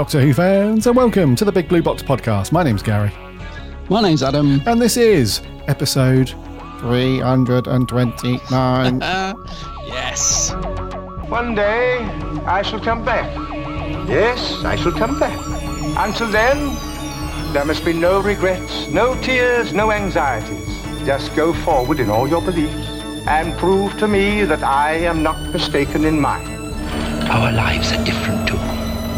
Hey, Doctor Who fans, and welcome to the Big Blue Box podcast. My name's Gary, My name's Adam. and this is episode 329. Yes. One day I shall come back. Yes, I shall come back. Until then, there must be no regrets, no tears, no anxieties. Just go forward in all your beliefs and prove to me that I am not mistaken in mine. Our lives are different to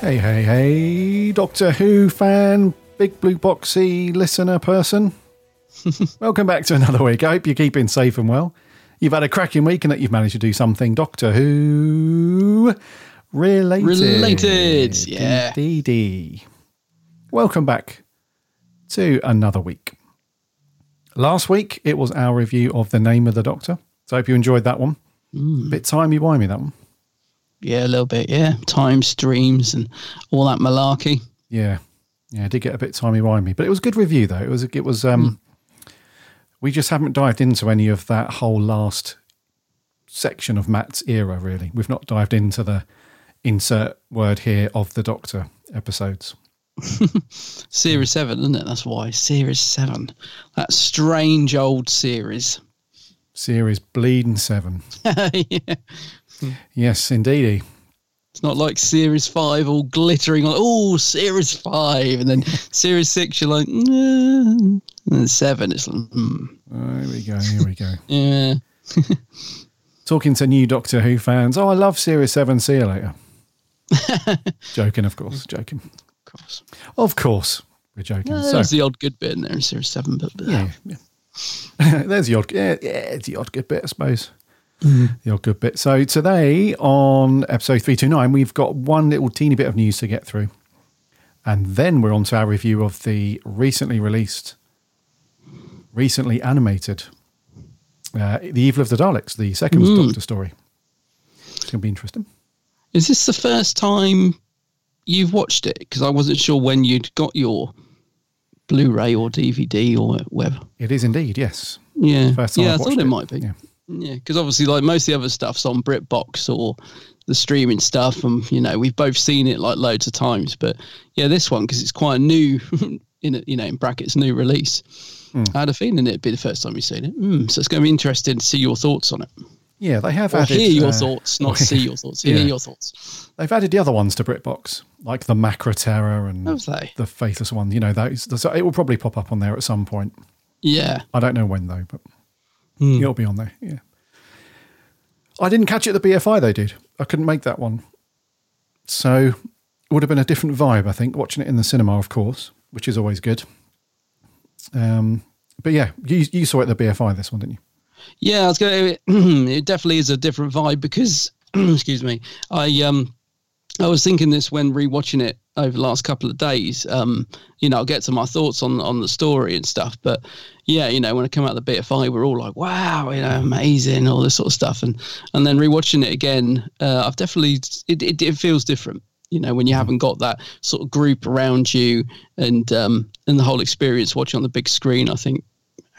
Hey, hey, hey, Doctor Who fan, Big Blue Boxy listener person. welcome back to another week. I hope you're keeping safe and well. You've had a cracking week and that you've managed to do something Doctor Who related. Related, yeah. Indeedy. Welcome back to another week. Last week, it was our review of The Name of the Doctor. So I hope you enjoyed that one. Mm. Bit timey-wimey, that one. Yeah, a little bit. Yeah. Time streams and all that malarkey. Yeah, yeah, I did get a bit timey wimey, but it was a good review though. It was it was um, we just haven't dived into any of that whole last section of Matt's era. Really, we've not dived into the insert word here of the Doctor episodes. Series 7, isn't it? That's why. Series 7. That strange old series. Series bleeding seven. yeah. Yes, indeedy. It's not like Series 5 all glittering on, oh, Series 5. And then Series 6, you're like, nah. And then 7, it's like, hmm. Oh, here we go. Here we go. Yeah. Talking to new Doctor Who fans. Oh, I love Series seven. See you later. joking, of course. Joking. Of course. Of course, we're joking. Uh, so, there's the odd good bit in there in Series 7, but, but yeah, yeah. There's the odd, yeah, yeah, it's the odd good bit, I suppose. The odd good bit. So today on episode three two nine, we've got one little teeny bit of news to get through, and then we're on to our review of the recently released, recently animated, uh, "The Evil of the Daleks," the second Mm. Doctor story. It's going to be interesting. Is this the first time you've watched it? Because I wasn't sure when you'd got your Blu-ray or DVD or whatever. It is indeed, yes. Yeah, yeah, I thought it, it. might be. Yeah. Yeah, because obviously, like most of the other stuff's on BritBox or the streaming stuff, and you know we've both seen it like loads of times. But yeah, this one because it's quite a new, in a, you know, in brackets, new release. Hmm. I had a feeling it'd be the first time you've seen it, mm, so it's going to be interesting to see your thoughts on it. Yeah, they have Or added. hear your uh, thoughts, not or- see your thoughts. Hear Yeah. your thoughts. They've added the other ones to BritBox, like the Macra Terror and the Faceless one. You know, those. So it will probably pop up on there at some point. Yeah. I don't know when though, but Hmm. it'll be on there. Yeah. I didn't catch it at the BFI. They did. I couldn't make that one, so it would have been a different vibe. I think watching it in the cinema, of course, which is always good. Um, but yeah, you you saw it at the BFI this one, didn't you? Yeah, I was going. It definitely is a different vibe because, excuse me, I um, I was thinking this when rewatching it over the last couple of days. Um, you know, I'll get to my thoughts on on the story and stuff. But yeah, you know, when I come out of the BFI, we're all like, wow, you know, amazing, all this sort of stuff. And and then rewatching it again, uh, I've definitely it, it, it feels different. You know, when you haven't got that sort of group around you and um, and the whole experience watching on the big screen, I think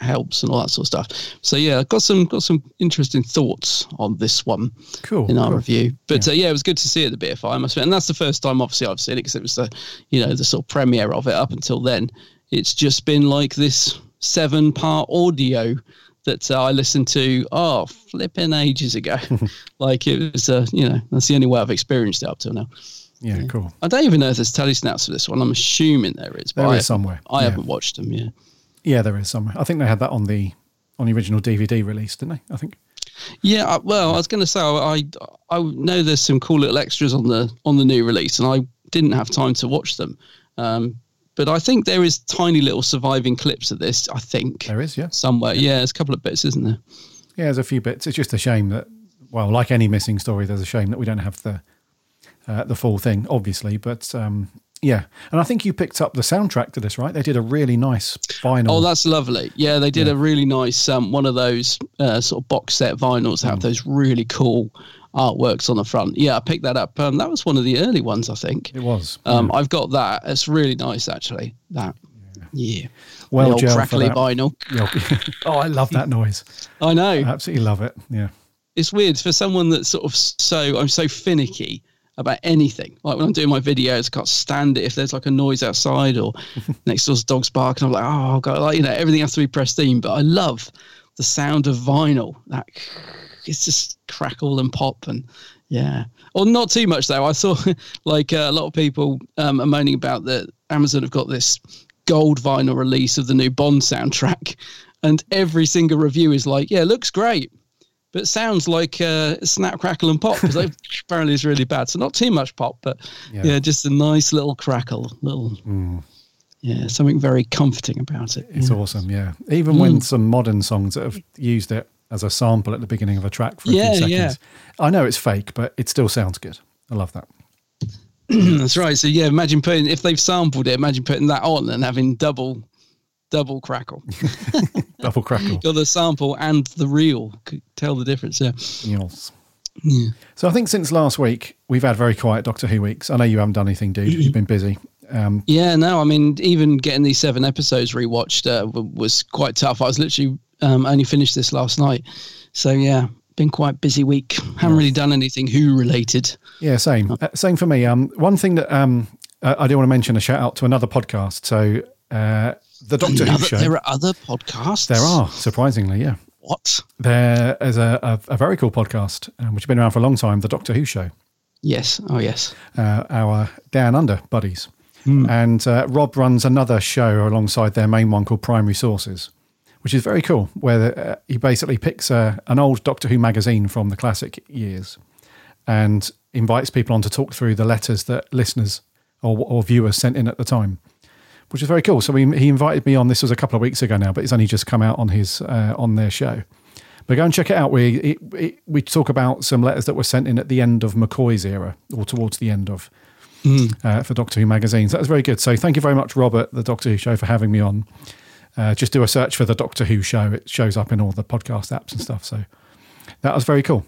helps and all that sort of stuff. So yeah, I've got some got some interesting thoughts on this one cool, in our cool. review. But yeah. Uh, yeah, it was good to see it at the BFI. I must admit, and that's the first time obviously I've seen it because it was the you know the sort of premiere of it. Up until then, it's just been like this seven part audio that uh, I listened to oh flipping ages ago. like it was uh, you know that's the only way I've experienced it up till now. Yeah, yeah, cool. I don't even know if there's telesnaps for this one. I'm assuming there is. There but is I, somewhere. I yeah. haven't watched them yet. Yeah, there is somewhere. I think they had that on the on the original DVD release, didn't they? I think. Yeah, uh, well, I was going to say I I know there's some cool little extras on the on the new release, and I didn't have time to watch them. Um, but I think there is tiny little surviving clips of this. I think there is, yeah, somewhere. Yeah, there's a couple of bits, isn't there? Yeah, there's a few bits. It's just a shame that, well, like any missing story, there's a shame that we don't have the uh, the full thing, obviously. But um, yeah, and I think you picked up the soundtrack to this, right? They did a really nice vinyl. Oh, that's lovely. Yeah, they did Yeah. a really nice um, one of those uh, sort of box set vinyls. Mm. Have those really cool artworks on the front. Yeah, I picked that up. Um, that was one of the early ones, I think. It was. Um, I've got that. It's really nice, actually. That. Yeah. well, the old crackly vinyl. Yeah. oh, I love that noise. I know. I absolutely love it. Yeah. it's weird for someone that's sort of so I'm so finicky about anything. Like when I'm doing my videos, I can't stand it if there's like a noise outside or next door's dog's barking. I'm like, oh god, like you know, everything has to be pristine. But I love the sound of vinyl. That it's just crackle and pop and yeah. Or not too much though. I saw like uh, a lot of people um, are moaning about that Amazon have got this gold vinyl release of the new Bond soundtrack, and every single review is like, yeah, it looks great but it sounds like uh, snap, crackle, and pop because apparently it's really bad. So not too much pop, but Yeah. yeah, just a nice little crackle, little yeah, something very comforting about it. It's yeah. awesome. Yeah. Even when Mm. some modern songs that have used it as a sample at the beginning of a track for a Yeah, few seconds. yeah. I know it's fake, but it still sounds good. I love that. That's right. So yeah, imagine putting if they've sampled it, imagine putting that on and having double, double crackle. Double crackle. Got the sample and the real. Could tell the difference. Yeah. Yes. Yeah. So I think since last week, we've had very quiet Doctor Who weeks. I know you haven't done anything, dude. You've been busy. Um, Yeah, no, I mean, even getting these seven episodes rewatched uh, w- was quite tough. I was literally um, only finished this last night, so yeah, been quite busy week. Haven't really done anything Who related. Yeah, same. Uh, same for me. Um, one thing that um, uh, I do want to mention a shout out to another podcast. So, uh, the Doctor Who show. There are other podcasts. There are, surprisingly, yeah. What? There is a, a, a very cool podcast, um, which has been around for a long time, The Doctor Who Show. Yes. Oh, yes. Uh, our Down Under buddies. Hmm. And uh, Rob runs another show alongside their main one called Primary Sources, which is very cool, where uh, he basically picks uh, an old Doctor Who magazine from the classic years and invites people on to talk through the letters that listeners or, or viewers sent in at the time, which is very cool. So he, he invited me on. This was a couple of weeks ago now, but it's only just come out on his uh, on their show. But go and check it out. We it, it, we talk about some letters that were sent in at the end of McCoy's era, or towards the end of uh, for Doctor Who magazine. So that was very good. So thank you very much, Robert, the Doctor Who show, for having me on. Uh, just do a search for the Doctor Who show. It shows up in all the podcast apps and stuff. So that was very cool.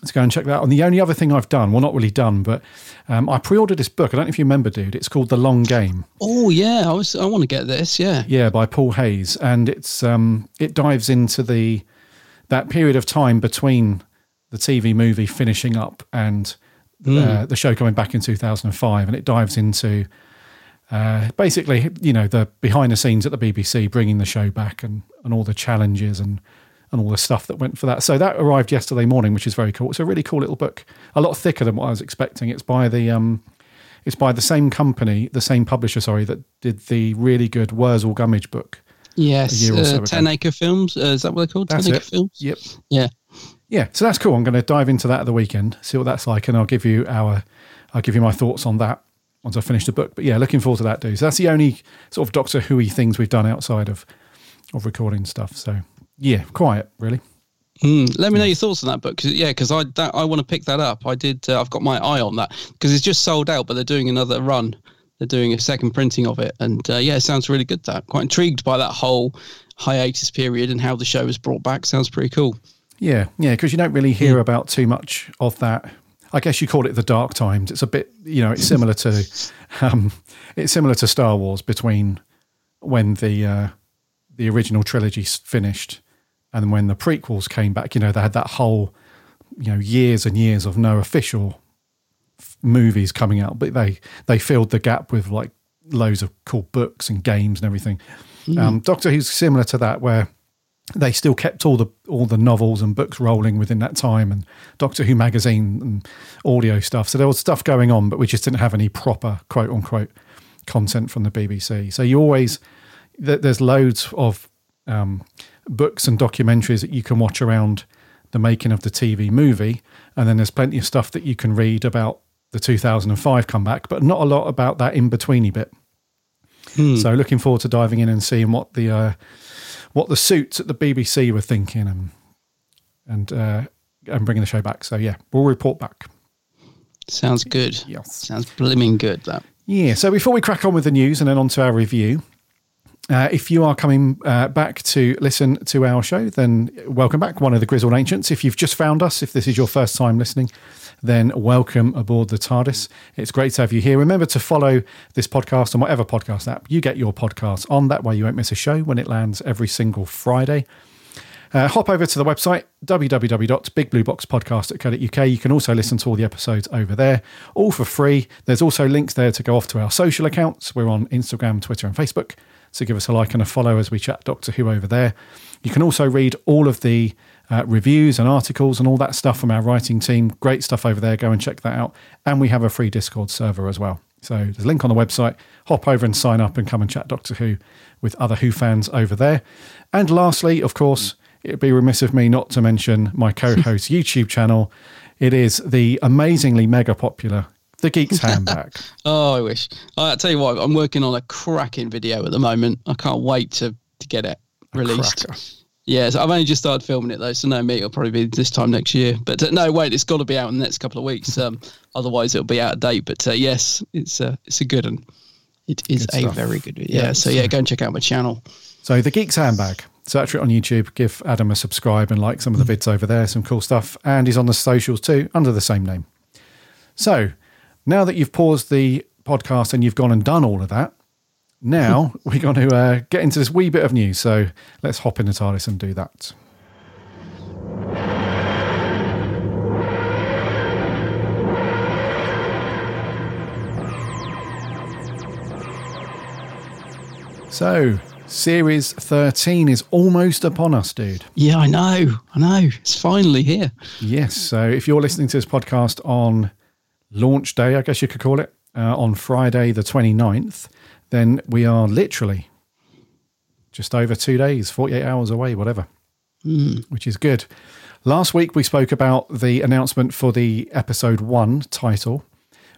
Let's go and check that out. And the only other thing I've done, well, not really done, but um, I pre-ordered this book. I don't know if you remember, dude. It's called The Long Game. Oh yeah, I was. I want to get this. Yeah. Yeah, by Paul Hayes, and it's um, it dives into the that period of time between the TV movie finishing up and uh, Mm. the show coming back in 2005, and it dives into uh, basically, you know, the behind the scenes at the BBC, bringing the show back, and and all the challenges and and all the stuff that went for that. So that arrived yesterday morning, which is very cool. It's a really cool little book, a lot thicker than what I was expecting. It's by the um, it's by the same company, the same publisher, sorry, that did the really good Wurzel Gummidge book. Yes. a year or so Uh, ago. Ten Acre Films. Uh, is that what they're called? That's Ten it. Acre Films. Yep. Yeah. Yeah, so that's cool. I'm going to dive into that at the weekend, see what that's like, and I'll give you our, I'll give you my thoughts on that once I finish the book. But yeah, looking forward to that, dude. So that's the only sort of Doctor Who things we've done outside of of recording stuff. So yeah, quiet really. Mm, let me know your thoughts on that book. 'cause- yeah, because I that, I want to pick that up. I did. Uh, I've got my eye on that because it's just sold out, but they're doing another run they're doing a second printing of it, and uh, yeah, it sounds really good. That quite intrigued by that whole hiatus period and how the show was brought back. Sounds pretty cool. Yeah, yeah, because you don't really hear about too much of that. I guess you call it the dark times. It's a bit, you know, it's similar to, um, it's similar to Star Wars between when the uh, the original trilogy finished and when the prequels came back. You know, they had that whole, you know, years and years of no official f- movies coming out, but they they filled the gap with like loads of cool books and games and everything. Mm. Um, Doctor Who's similar to that, where they still kept all the all the novels and books rolling within that time, and Doctor Who magazine and audio stuff. So there was stuff going on, but we just didn't have any proper quote unquote content from the BBC. So you always th- there's loads of um, books and documentaries that you can watch around the making of the TV movie, and then there's plenty of stuff that you can read about the 2005 comeback, but not a lot about that in betweeny bit. So looking forward to diving in and seeing what the uh, what the suits at the BBC were thinking and and uh, and bringing the show back. So yeah, we'll report back. Sounds good. Yes. Sounds blimming good. That. Yeah. So before we crack on with the news and then on to our review, uh, if you are coming uh, back to listen to our show, then welcome back, one of the Grizzled Ancients. If you've just found us, if this is your first time listening, then welcome aboard the TARDIS. It's great to have you here. Remember to follow this podcast on whatever podcast app you get your podcasts on. That way you won't miss a show when it lands every single Friday. Uh, hop over to the website, www.bigblueboxpodcast.co.uk. You can also listen to all the episodes over there, all for free. There's also links there to go off to our social accounts. We're on Instagram, Twitter, and Facebook. So give us a like and a follow as we chat Doctor Who over there. You can also read all of the uh, reviews and articles and all that stuff from our writing team. Great stuff over there. Go and check that out. And we have a free Discord server as well. So there's a link on the website. Hop over and sign up and come and chat Doctor Who with other Who fans over there. And lastly, of course, it'd be remiss of me not to mention my co-host YouTube channel. It is the amazingly mega popular The Geek's Handbag. Oh, I wish. I tell you what, I'm working on a cracking video at the moment. I can't wait to, to get it released. Yeah, so I've only just started filming it though, so no, me, it'll probably be this time next year. But uh, no, wait, it's got to be out in the next couple of weeks. Um, otherwise, it'll be out of date. But uh, yes, it's uh, it's a good one. It is Good a very good video. Yeah, Yeah, so so- yeah, go and check out my channel. So the Geek's Handbag. Search for it on YouTube. Give Adam a subscribe and like some of the vids over there. Some cool stuff. And he's on the socials too, under the same name. So now that you've paused the podcast and you've gone and done all of that, now we're going to uh, get into this wee bit of news. So let's hop in the TARDIS and do that. So, series 13 is almost upon us, dude. Yeah, I know. I know. It's finally here. Yes. So, if you're listening to this podcast on launch day, I guess you could call it, uh, on Friday, the 29th, then we are literally just over two days, 48 hours away, whatever, which is good. Last week, we spoke about the announcement for the episode one title,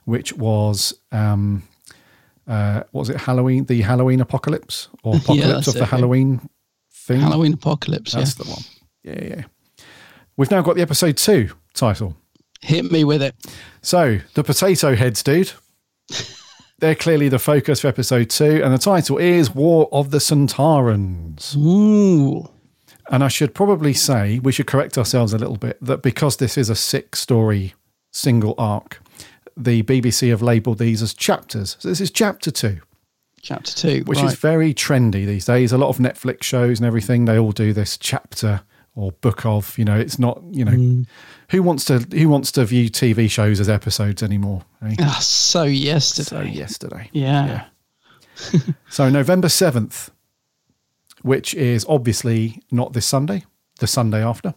which was. Um, uh, what was it Halloween? The Halloween apocalypse or apocalypse that's of the it, yeah. Halloween thing? Halloween Apocalypse. That's yeah. the one. Yeah, yeah. We've now got the episode two title. Hit me with it. So the potato heads, dude. They're clearly the focus for episode two, and the title is War of the Sontarans. Ooh. And I should probably say we should correct ourselves a little bit that because this is a six story single arc, the BBC have labelled these as chapters. So this is chapter two. Chapter two, which right. is very trendy these days. A lot of Netflix shows and everything, they all do this chapter or book of. You know, it's not. You know, Mm. who wants to who wants to view TV shows as episodes anymore? eh? Ah, so yesterday. So yesterday. Yeah. So November seventh, which is obviously not this Sunday, the Sunday after,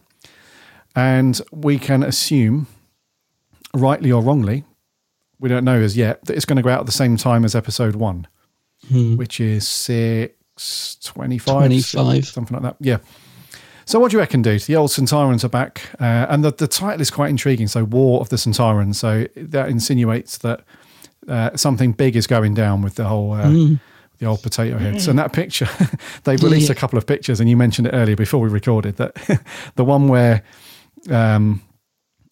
and we can assume, rightly or wrongly, we don't know as yet that it's going to go out at the same time as episode one, Hmm. which is six twenty-five, 25. something like that. Yeah. So what do you reckon, dude? The old Sontarans are back, uh, and the, the title is quite intriguing. So, War of the Sontarans. So that insinuates that uh, something big is going down with the whole uh, Mm. the old potato heads. And that picture, they've released Yeah. a couple of pictures, and you mentioned it earlier before we recorded that the one where um,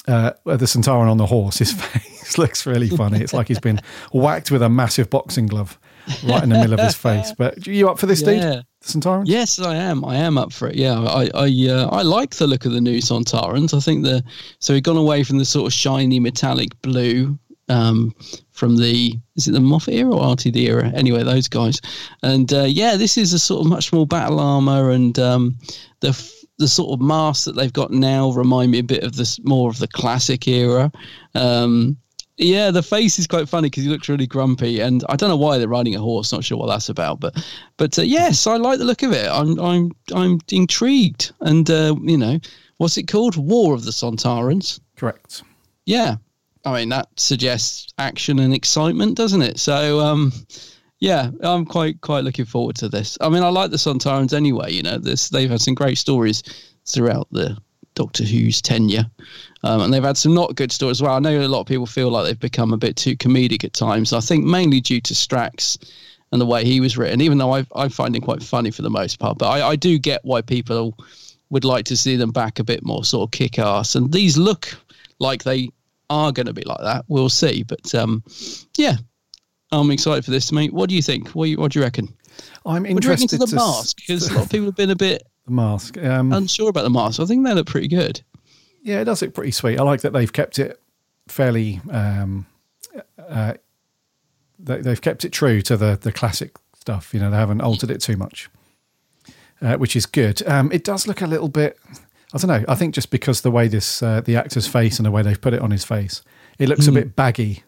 uh, the Sontaran on the horse, his face, looks really funny. It's like he's been whacked with a massive boxing glove right in the middle of his face. But are you up for this, Yeah. dude? Sontarans? Yes, I am. I am up for it. Yeah, I I uh, I like the look of the new Sontarans. I think the so we've gone away from the sort of shiny metallic blue um, from the is it the Moffat era or RTD era? Anyway, those guys. And uh, yeah, this is a sort of much more battle armor and um, the the sort of masks that they've got now remind me a bit of this more of the classic era. Um, yeah, the face is quite funny because he looks really grumpy, and I don't know why they're riding a horse. Not sure what that's about, but but uh, yes, I like the look of it. I'm I'm I'm intrigued, and uh, you know, what's it called? War of the Sontarans. Correct. Yeah, I mean that suggests action and excitement, doesn't it? So um, yeah, I'm quite quite looking forward to this. I mean, I like the Sontarans anyway. You know, this they've had some great stories throughout the Doctor Who's tenure, um, and they've had some not good stories as well. I know a lot of people feel like they've become a bit too comedic at times. I think mainly due to Strax and the way he was written. Even though I I find him quite funny for the most part, but I, I do get why people would like to see them back a bit more sort of kick ass. And these look like they are going to be like that. We'll see. But um, yeah, I'm excited for this, mate. What do you think? What do you, what do you reckon? I'm interested. What do you reckon interested to the to mask? Because a lot of people have been a bit The mask. Um, unsure about the mask. I think they look pretty good. Yeah, it does look pretty sweet. I like that they've kept it fairly. Um, uh, they, they've kept it true to the the classic stuff. You know, they haven't altered it too much, uh, which is good. Um, it does look a little bit. I don't know. I think just because the way this uh, the actor's face and the way they've put it on his face, it looks a Mm. bit baggy.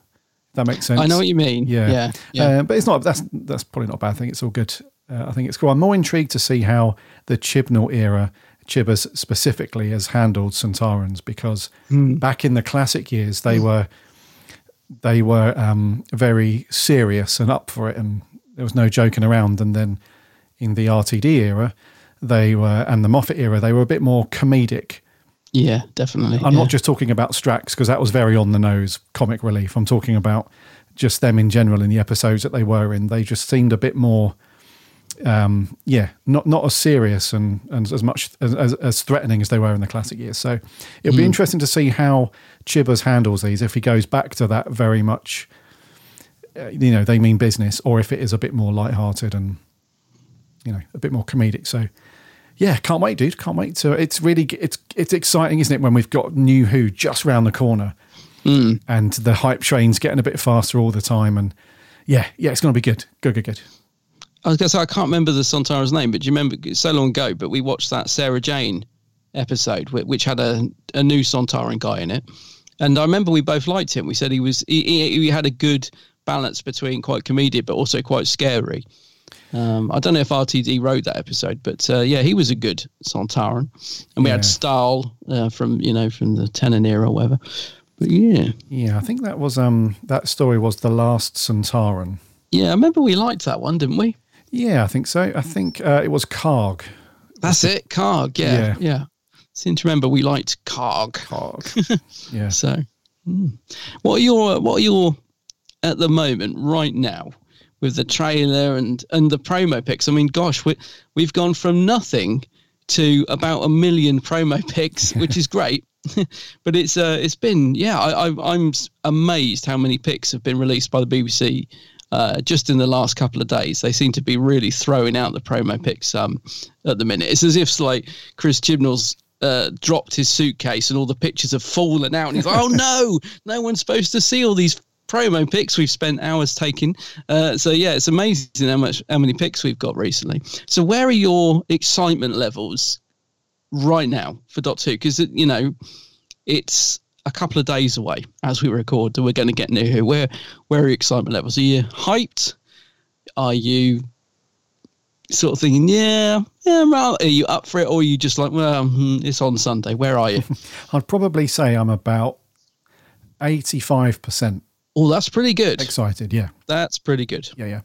That makes sense. I know what you mean. Yeah, Yeah, yeah. Uh, but it's not. That's that's probably not a bad thing. It's all good. Uh, I think it's cool. I'm more intrigued to see how the Chibnall era, Chibbers specifically, has handled Sontarans because Hmm. back in the classic years they were they were um, very serious and up for it, and there was no joking around. And then in the RTD era, they were and the Moffat era, they were a bit more comedic. Yeah, definitely. I'm yeah. not just talking about Strax because that was very on the nose comic relief. I'm talking about just them in general in the episodes that they were in. They just seemed a bit more, um, yeah, not not as serious and, and as much as, as, as threatening as they were in the classic years. So it'll be Mm. interesting to see how Chibbers handles these. If he goes back to that very much, uh, you know, they mean business, or if it is a bit more lighthearted and you know a bit more comedic. So yeah, can't wait, dude. Can't wait to. It's really it's it's exciting, isn't it? When we've got new Who just round the corner, Mm. and the hype train's getting a bit faster all the time, and yeah, yeah, it's going to be good. Good, good, good. I was going to say I can't remember the Sontarans name, but do you remember so long ago? But we watched that Sarah Jane episode, which had a a new Sontaran guy in it, and I remember we both liked him. We said he was he, he, he had a good balance between quite comedic but also quite scary. Um, I don't know if RTD wrote that episode, but uh, yeah, he was a good Sontaran, and we Yeah. had Staal uh, from you know from the Tennant era or whatever. But yeah, Yeah, I think that was um that story was the last Sontaran. yeah, I remember we liked that one, didn't we? Yeah, I think so. I think uh, it was Kaagh. That's it, Kaagh. Yeah, Yeah. yeah. Seem to remember we liked Kaagh. Kaagh. yeah. So, hmm. what are your what are your at the moment right now with the trailer and and the promo pics? I mean, gosh, we we've gone from nothing to about a million promo pics, which is great. but it's uh, it's been yeah, I, I I'm amazed how many pics have been released by the BBC. Uh, just in the last couple of days, they seem to be really throwing out the promo pics um, at the minute. It's as if like Chris Chibnall's uh, dropped his suitcase and all the pictures have fallen out, and he's like, "Oh no, no one's supposed to see all these promo pics we've spent hours taking." Uh, so yeah, it's amazing how much how many pics we've got recently. So where are your excitement levels right now for Dot Two? Because you know it's a couple of days away as we record that we're going to get new here. Where where are your excitement levels? Are you hyped? Are you sort of thinking, yeah, yeah, well, are you up for it, or are you just like, well, hmm, it's on Sunday? Where are you? I'd probably say I'm about eighty-five percent oh, that's pretty good. excited. Yeah, That's pretty good. yeah, yeah.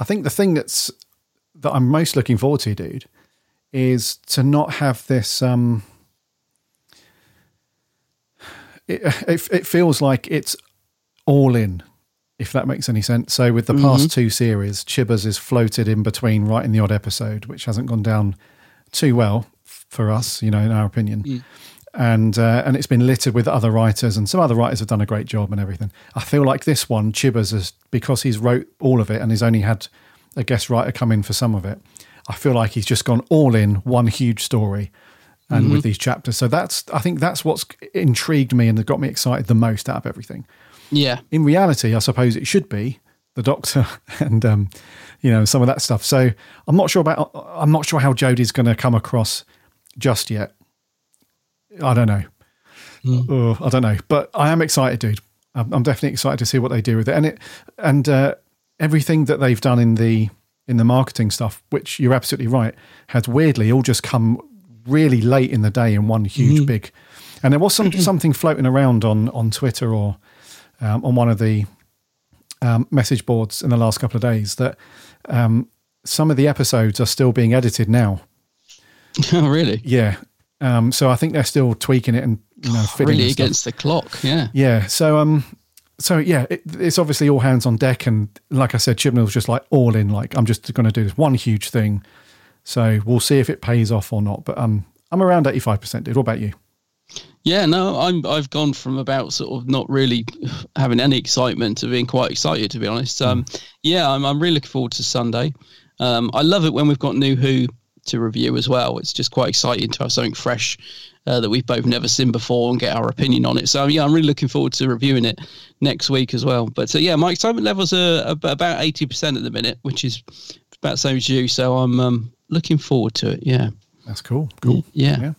I think the thing that's that I'm most looking forward to, dude, is to not have this. Um, it, it, it feels like it's all in, if that makes any sense. So with the past two series, Chibbers is floated in between writing the odd episode, which hasn't gone down too well for us, you know, in our opinion. and uh, and it's been littered with other writers, and some other writers have done a great job and everything. I feel like this one, Chibbers, is because he's wrote all of it and he's only had a guest writer come in for some of it. I feel like he's just gone all in one huge story, and Mhm. with these chapters. So that's I think that's what's intrigued me and got me excited the most out of everything. Yeah. In reality, I suppose it should be the Doctor and um, you know some of that stuff. So I'm not sure about I'm not sure how Jodie's going to come across just yet. I don't know. Oh, I don't know, but I am excited, dude. I'm, I'm definitely excited to see what they do with it, and it and uh, everything that they've done in the in the marketing stuff, which you're absolutely right, has weirdly all just come really late in the day in one huge big. And there was some something floating around on on Twitter or um, on one of the um, message boards in the last couple of days that um, some of the episodes are still being edited now. oh, really? Yeah. Um, so I think they're still tweaking it and you know fitting Really against the clock. Yeah. Yeah. So um, so yeah, it, it's obviously all hands on deck, and like I said, Chibnall's just like all in. Like I'm just going to do this one huge thing. So we'll see if it pays off or not. But um, I'm around 85 percent. Dude, what about you? Yeah, no, I'm I've gone from about sort of not really having any excitement to being quite excited to be honest. Um, yeah, I'm I'm really looking forward to Sunday. Um, I love it when we've got new Who to review as well. It's just quite exciting to have something fresh uh, that we've both never seen before and get our opinion on it. So yeah, I'm really looking forward to reviewing it next week as well. But uh, yeah, my excitement levels are about eighty percent at the minute, which is about the same as you. So I'm um, looking forward to it. Yeah, That's cool. Cool. yeah. Yeah.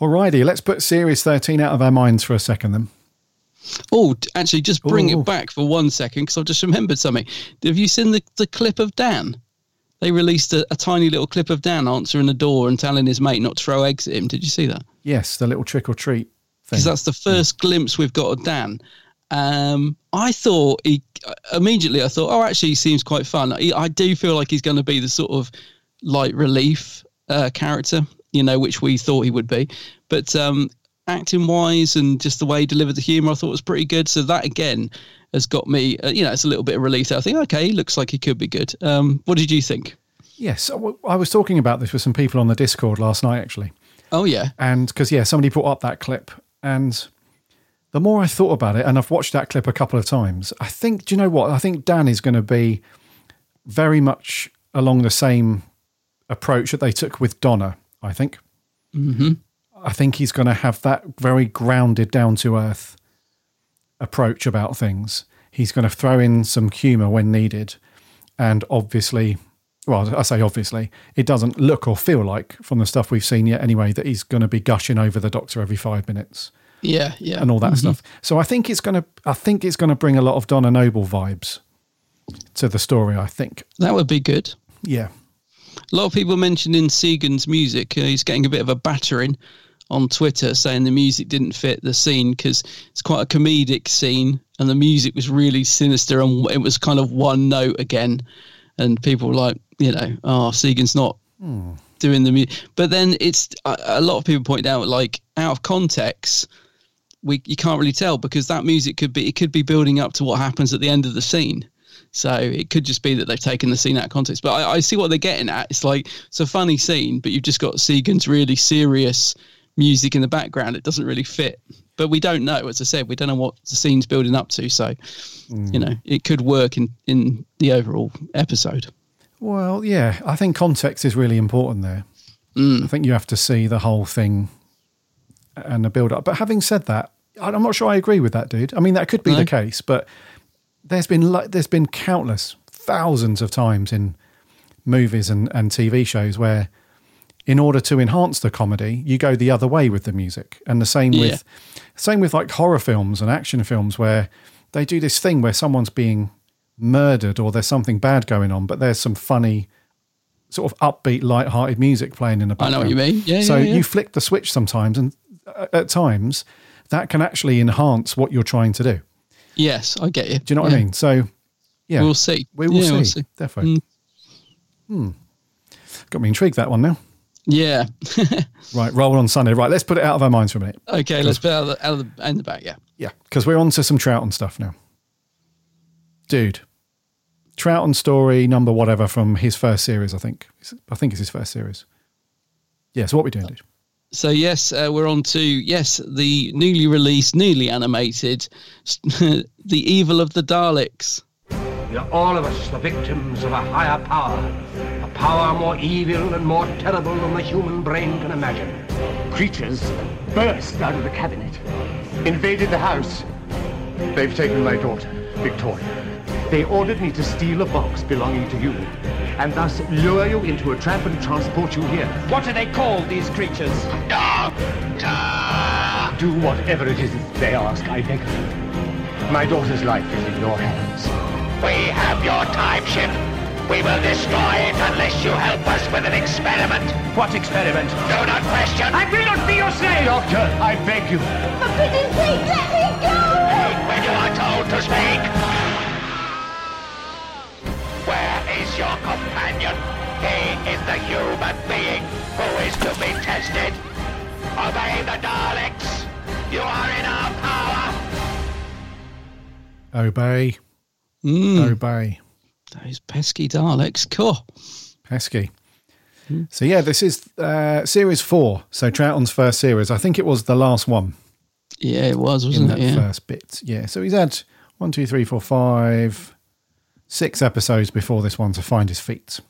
Alrighty, let's put Series 13 out of our minds for a second then. Oh, actually, just bring Ooh. it back for one second because I've just remembered something. Have you seen the, the clip of Dan? They released a, a tiny little clip of Dan answering the door and telling his mate not to throw eggs at him. Did you see that? Yes, the little trick or treat thing. Because that's the first glimpse we've got of Dan. Um, I thought he immediately. I thought, oh, actually, he seems quite fun. He, I do feel like he's going to be the sort of light relief uh, character, you know, which we thought he would be. But um, acting wise and just the way he delivered the humour, I thought was pretty good. So that again has got me. Uh, you know, it's a little bit of relief. I think, okay, looks like he could be good. Um, what did you think? Yes, I was talking about this with some people on the Discord last night, actually. Oh yeah, And because, yeah, somebody put up that clip. And the more I thought about it, and I've watched that clip a couple of times, I think, do you know what? I think Dan is going to be very much along the same approach that they took with Donna, I think. Mm-hmm. I think he's going to have that very grounded, down to earth approach about things. He's going to throw in some humour when needed. And obviously, well, I say obviously, it doesn't look or feel like from the stuff we've seen yet anyway that he's going to be gushing over the doctor every five minutes Yeah, yeah, and all that Mhm. stuff. So I think it's going to, I think it's going to bring a lot of Donna Noble vibes to the story. I think. That would be good. Yeah. A lot of people mentioning Segun's music. Uh, he's getting a bit of a battering on Twitter saying the music didn't fit the scene because it's quite a comedic scene and the music was really sinister and it was kind of one note again. And people were like, you know, oh, Segun's not doing the music. But then it's a, a lot of people point out, like, out of context, we you can't really tell because that music could be it could be building up to what happens at the end of the scene. So it could just be that they've taken the scene out of context. But I, I see what they're getting at. It's like it's a funny scene, but you've just got Segun's really serious music in the background. It doesn't really fit. But we don't know, as I said, we don't know what the scene's building up to. So mm. you know, it could work in in the overall episode. Well, yeah, I think context is really important there. Mm. I think you have to see the whole thing and the build up. But having said that, I'm not sure I agree with that, dude. I mean, that could be No? the case, but there's been like there's been countless, thousands of times in movies and, and TV shows where, in order to enhance the comedy, you go the other way with the music, and the same Yeah. with same with like horror films and action films where they do this thing where someone's being murdered or there's something bad going on, but there's some funny, sort of upbeat, light-hearted music playing in the background. I know what you mean. Yeah, so yeah, yeah. you flick the switch sometimes, and at times that can actually enhance what you're trying to do. Yes, I get you. Do you know what I mean? So, yeah, We'll see. We will Yeah, see. we'll see. Definitely. Hmm. Got me intrigued that one now. Yeah. Right, roll on Sunday. Right, let's put it out of our minds for a minute. okay, let's put it out of the, out of the, in the back. Yeah. Yeah, because we're on to some Troughton stuff now. Dude, Troughton story number whatever from his first series, I think. I think it's his first series. Yeah, so what are we doing, dude? So yes, uh, we're on to yes the newly released, newly animated, the evil of the Daleks. We are all of us the victims of a higher power, a power more evil and more terrible than the human brain can imagine. Creatures burst out of the cabinet, invaded the house. They've taken my daughter, Victoria. They ordered me to steal a box belonging to you, and thus lure you into a trap and transport you here. What are they called, these creatures? Doctor! Do whatever it is they ask, I beg of you. My daughter's life is in your hands. We have your time ship. We will destroy it unless you help us with an experiment. What experiment? Do not question. I will not be your slave! Doctor, I beg you. For pity's sake, let me go! When you are told to speak. Where is your companion? He is the human being who is to be tested. Obey the Daleks. You are in our power. Obey. Mm. Obey. Those pesky Daleks. Cool. Pesky. So yeah, this is uh, series four. So Troughton's first series. I think it was the last one. Yeah, it was, wasn't that it? Yeah. first bit. Yeah. So he's had one, two, three, four, five, six episodes before this one to find his feet.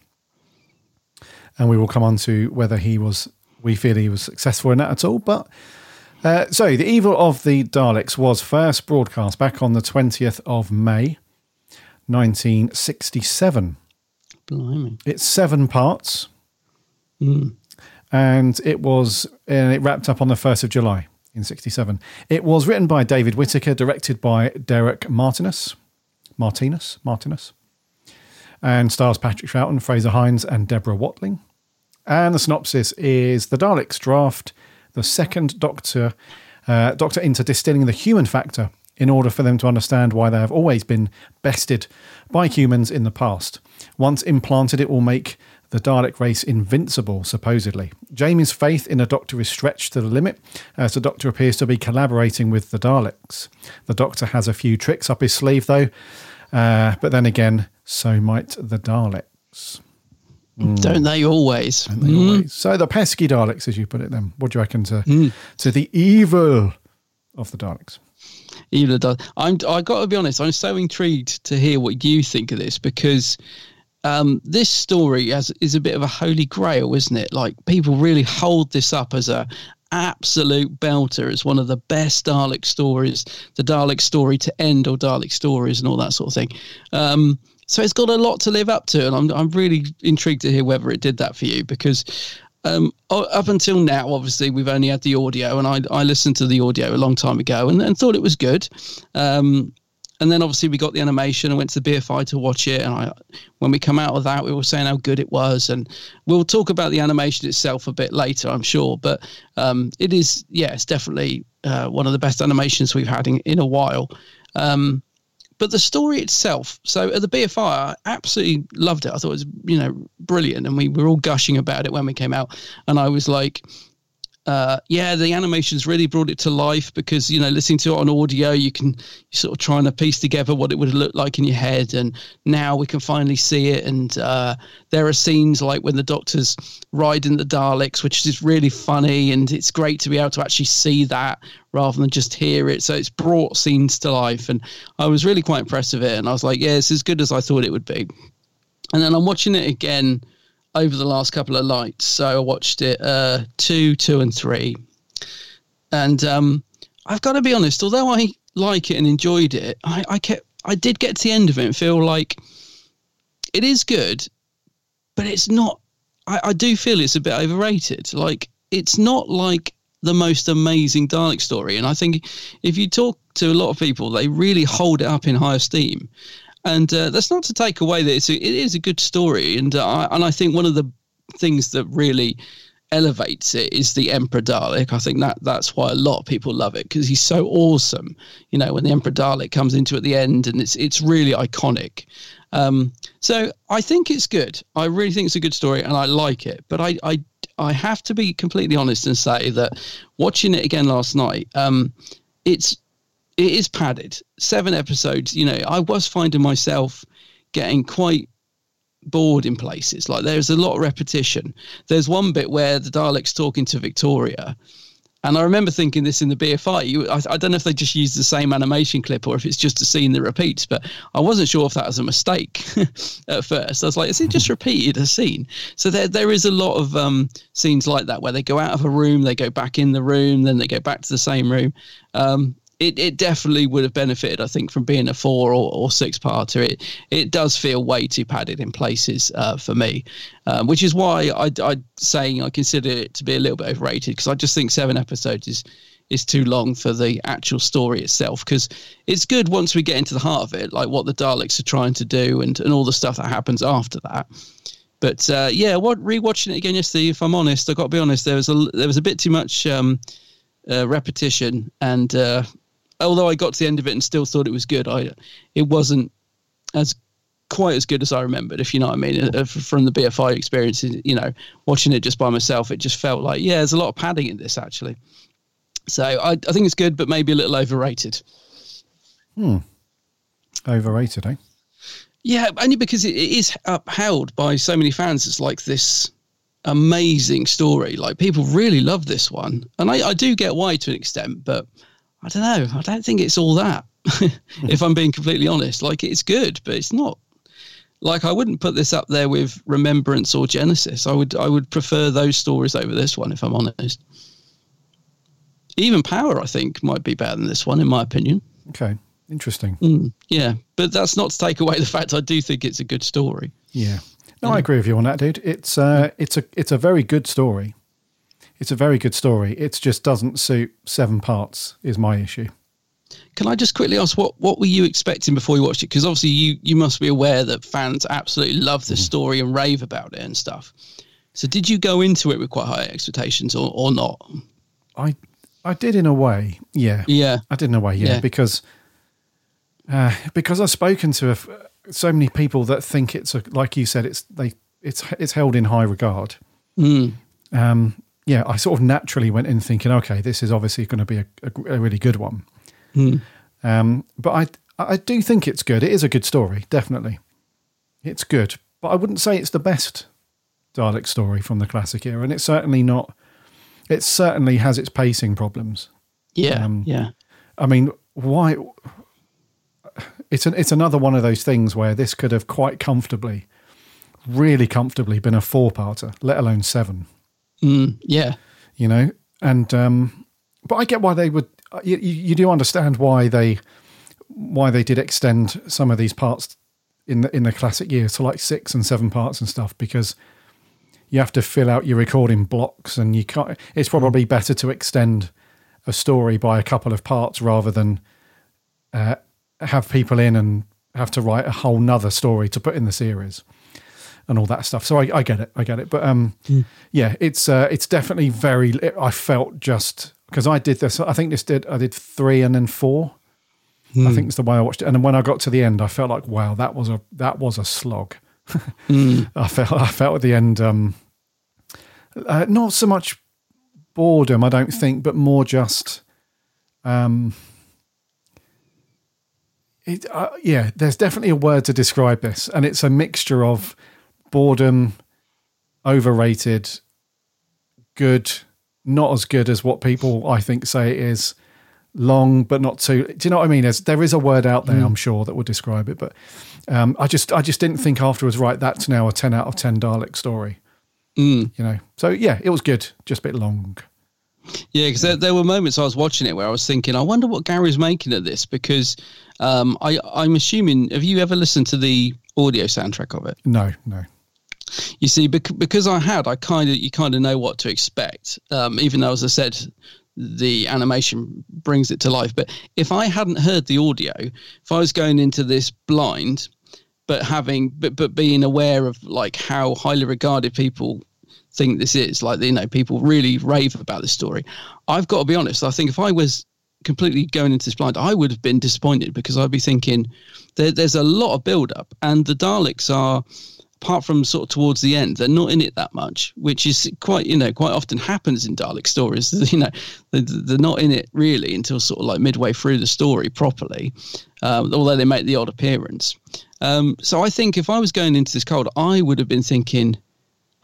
And we will come on to whether he was, we feel he was successful in that at all. But uh, so the evil of the Daleks was first broadcast back on the 20th of May, 1967. Blimey. It's seven parts. Mm. And it was, and it wrapped up on the 1st of July in 67. It was written by David Whitaker, directed by Derek Martinus. Martinus, Martinus, and stars Patrick Troughton, Frazer Hines, and Deborah Watling. And the synopsis is the Daleks draft the second Doctor, uh, Doctor into distilling the human factor in order for them to understand why they have always been bested by humans in the past. Once implanted, it will make the Dalek race invincible, supposedly. Jamie's faith in the Doctor is stretched to the limit as the Doctor appears to be collaborating with the Daleks. The Doctor has a few tricks up his sleeve, though, uh, but then again, so might the Daleks. Mm. Don't they always? Don't they Mm. always? So the pesky Daleks, as you put it, then. What do you reckon to to the evil of the Daleks? Evil does. I'm. I got to be honest. I'm so intrigued to hear what you think of this because um, this story has, is a bit of a holy grail, isn't it? Like people really hold this up as a absolute belter. It's one of the best Dalek stories, the Dalek story to end, or Dalek stories, and all that sort of thing. Um, so it's got a lot to live up to, and I'm I'm really intrigued to hear whether it did that for you because. Um, up until now, obviously, we've only had the audio, and I, I listened to the audio a long time ago and, and thought it was good. Um, and then obviously we got the animation and went to the BFI to watch it. And I, when we come out of that, we were saying how good it was. And we'll talk about the animation itself a bit later, I'm sure. But um, it is, yeah, it's definitely uh, one of the best animations we've had in, in a while. Um, but the story itself, so at the BFI, I absolutely loved it. I thought it was, you know, brilliant. And we were all gushing about it when we came out. And I was like, uh, yeah, the animations really brought it to life because you know listening to it on audio, you can sort of trying to piece together what it would looked like in your head, and now we can finally see it. And uh, there are scenes like when the Doctor's riding the Daleks, which is really funny, and it's great to be able to actually see that rather than just hear it. So it's brought scenes to life, and I was really quite impressed with it. And I was like, yeah, it's as good as I thought it would be. And then I'm watching it again over the last couple of nights. So I watched it uh, two, two, and three. And um, I've got to be honest, although I like it and enjoyed it, I, I kept I did get to the end of it and feel like it is good, but it's not. I, I do feel it's a bit overrated. Like it's not like the most amazing Dalek story. And I think if you talk to a lot of people, they really hold it up in high esteem. And uh, that's not to take away that it's a, it is a good story. And uh, I, and I think one of the things that really elevates it is the Emperor Dalek. I think that that's why a lot of people love it because he's so awesome. You know, when the Emperor Dalek comes into at the end, and it's it's really iconic. Um, so I think it's good. I really think it's a good story, and I like it. But I I I have to be completely honest and say that watching it again last night, um, it's it is padded. Seven episodes. You know, I was finding myself getting quite bored in places. Like there's a lot of repetition. There's one bit where the Daleks talking to Victoria, and I remember thinking this in the BFI. You, I, I, don't know if they just used the same animation clip or if it's just a scene that repeats, but I wasn't sure if that was a mistake at first. I was like, is it just repeated a scene? So there, there is a lot of um, scenes like that where they go out of a room, they go back in the room, then they go back to the same room. Um, it, it definitely would have benefited, I think, from being a four or, or six parter. It it does feel way too padded in places uh, for me, um, which is why I I saying I consider it to be a little bit overrated because I just think seven episodes is is too long for the actual story itself because it's good once we get into the heart of it, like what the Daleks are trying to do and, and all the stuff that happens after that. But uh, yeah, what rewatching it again yesterday, if I'm honest, I got to be honest, there was a there was a bit too much um, uh, repetition and uh, although I got to the end of it and still thought it was good, I it wasn't as quite as good as I remembered, if you know what I mean, uh, from the BFI experience. You know, watching it just by myself, it just felt like yeah, there's a lot of padding in this actually. So I, I think it's good, but maybe a little overrated. Hmm. Overrated, eh? Yeah, only because it, it is upheld by so many fans. It's like this amazing story. Like people really love this one, and I, I do get why to an extent, but I don't know. I don't think it's all that. if I'm being completely honest, like it's good, but it's not. Like I wouldn't put this up there with Remembrance or Genesis. I would I would prefer those stories over this one if I'm honest. Even Power, I think, might be better than this one, in my opinion. Okay, interesting. Mm, yeah, but that's not to take away the fact I do think it's a good story. Yeah, no, I agree with you on that, dude. It's uh, it's a it's a very good story it's a very good story. It just doesn't suit seven parts. Is my issue. Can I just quickly ask what what were you expecting before you watched it? Because obviously you you must be aware that fans absolutely love this mm. story and rave about it and stuff. So did you go into it with quite high expectations or, or not? I I did in a way, yeah. Yeah. I did in a way, yeah, yeah. because uh, because I've spoken to a, so many people that think it's a, like you said, it's they it's it's held in high regard. Mm. Um, yeah, I sort of naturally went in thinking, okay, this is obviously going to be a, a, a, really good one. Mm. Um, but I, I do think it's good. It is a good story, definitely. It's good, but I wouldn't say it's the best Dalek story from the classic era, and it's certainly not. It certainly has its pacing problems. Yeah, um, yeah. I mean, why? It's an, it's another one of those things where this could have quite comfortably, really comfortably, been a four-parter, let alone seven. Mm, yeah. You know, and um, but I get why they would. You, you do understand why they why they did extend some of these parts in the in the classic years to like six and seven parts and stuff because you have to fill out your recording blocks and you can't. It's probably better to extend a story by a couple of parts rather than uh, have people in and have to write a whole nother story to put in the series and all that stuff. So I, I get it, I get it. But um, mm. yeah, it's uh, it's definitely very. I felt just because I did this. I think this did. I did three and then four. Mm. I think it's the way I watched it. And then when I got to the end, I felt like, wow, that was a that was a slog. mm. I felt I felt at the end, um, uh, not so much boredom, I don't think, but more just. Um, it, uh, yeah, there's definitely a word to describe this, and it's a mixture of boredom, overrated, good, not as good as what people I think say it is. Long, but not too. Do you know what I mean? There's, there is a word out there, mm. I'm sure, that would describe it. But um, I just, I just didn't think afterwards. Right, that's now a ten out of ten Dalek story. Mm. You know, so yeah, it was good, just a bit long. Yeah, because there, there, were moments I was watching it where I was thinking, I wonder what Gary's making of this because um, I, I'm assuming. Have you ever listened to the audio soundtrack of it? No, no. You see, because I had, I kind of you kind of know what to expect. Um, even though, as I said, the animation brings it to life. But if I hadn't heard the audio, if I was going into this blind, but having but but being aware of like how highly regarded people think this is, like you know, people really rave about this story. I've got to be honest. I think if I was completely going into this blind, I would have been disappointed because I'd be thinking there, there's a lot of build up, and the Daleks are apart from sort of towards the end, they're not in it that much, which is quite, you know, quite often happens in Dalek stories. You know, they're not in it really until sort of like midway through the story properly, um, although they make the odd appearance. Um, so I think if I was going into this cold, I would have been thinking,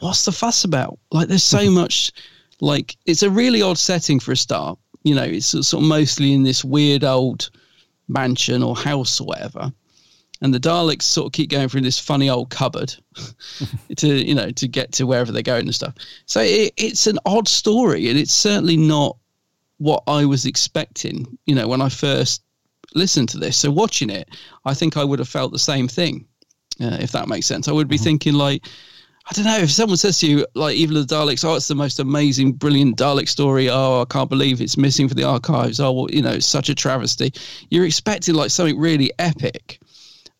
what's the fuss about? Like, there's so much, like, it's a really odd setting for a start. You know, it's sort of mostly in this weird old mansion or house or whatever and the Daleks sort of keep going through this funny old cupboard to you know to get to wherever they're going and stuff. So it, it's an odd story, and it's certainly not what I was expecting. You know, when I first listened to this, so watching it, I think I would have felt the same thing, uh, if that makes sense. I would be mm-hmm. thinking like. I don't know if someone says to you, like Evil of the Daleks, oh, it's the most amazing, brilliant Dalek story. Oh, I can't believe it's missing for the archives. Oh, well, you know, it's such a travesty. You're expecting like something really epic,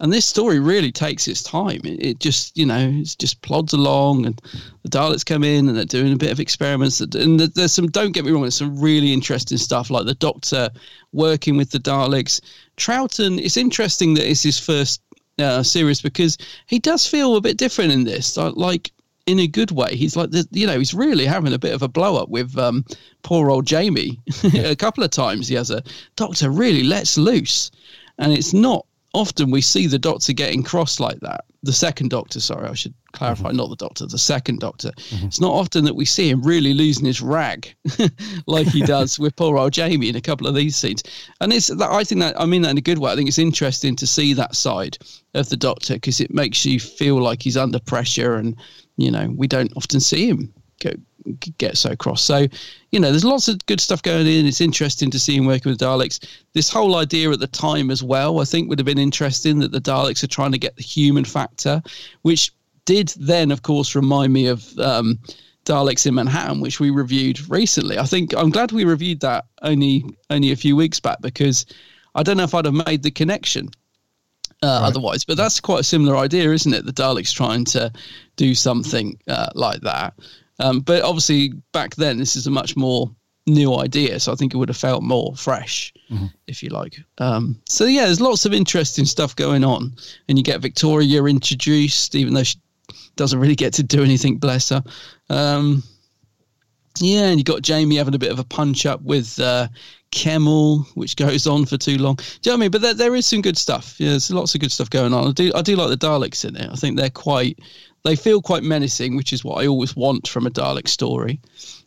and this story really takes its time. It, it, just, you know, it just plods along, and the Daleks come in and they're doing a bit of experiments. And there's some, don't get me wrong, there's some really interesting stuff like the Doctor working with the Daleks. Troughton, it's interesting that it's his first uh, series because he does feel a bit different in this. Like, in a good way. He's like, the, you know, he's really having a bit of a blow up with um, poor old Jamie. a couple of times he has a doctor really lets loose, and it's not often we see the doctor getting cross like that. The second doctor, sorry, I should clarify, mm-hmm. not the doctor, the second doctor. Mm-hmm. It's not often that we see him really losing his rag like he does with poor old Jamie in a couple of these scenes. And it's that I think that I mean that in a good way. I think it's interesting to see that side of the doctor because it makes you feel like he's under pressure and you know, we don't often see him go get so cross. So, you know, there's lots of good stuff going in. It's interesting to see him working with Daleks. This whole idea at the time as well, I think would have been interesting that the Daleks are trying to get the human factor, which did then, of course, remind me of um, Daleks in Manhattan, which we reviewed recently. I think I'm glad we reviewed that only only a few weeks back because I don't know if I'd have made the connection. Uh, right. Otherwise, but that's quite a similar idea, isn't it? The Daleks trying to do something uh, like that. Um, but obviously, back then, this is a much more new idea, so I think it would have felt more fresh, mm-hmm. if you like. Um, so yeah, there's lots of interesting stuff going on, and you get Victoria introduced, even though she doesn't really get to do anything. Bless her. Um, yeah, and you got Jamie having a bit of a punch up with uh, Kemel, which goes on for too long. Do you know what I mean? But there, there is some good stuff. Yeah, there's lots of good stuff going on. I do, I do like the Daleks in it. I think they're quite they feel quite menacing, which is what I always want from a Dalek story.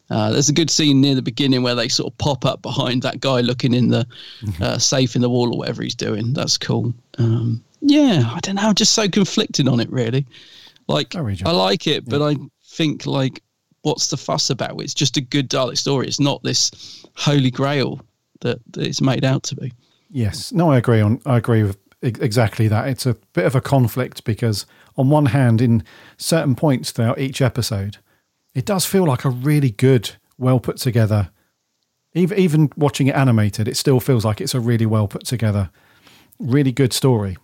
Uh, there's a good scene near the beginning where they sort of pop up behind that guy looking in the mm-hmm. uh, safe in the wall or whatever he's doing. That's cool. Um, yeah, I don't know. I'm just so conflicted on it, really. Like, I like it, but I think, like, what's the fuss about? It's just a good Dalek story. It's not this holy grail that, that it's made out to be. Yes. No, I agree on. I agree with exactly that. It's a bit of a conflict because on one hand, in certain points throughout each episode, it does feel like a really good, well put together. Even even watching it animated, it still feels like it's a really well put together, really good story.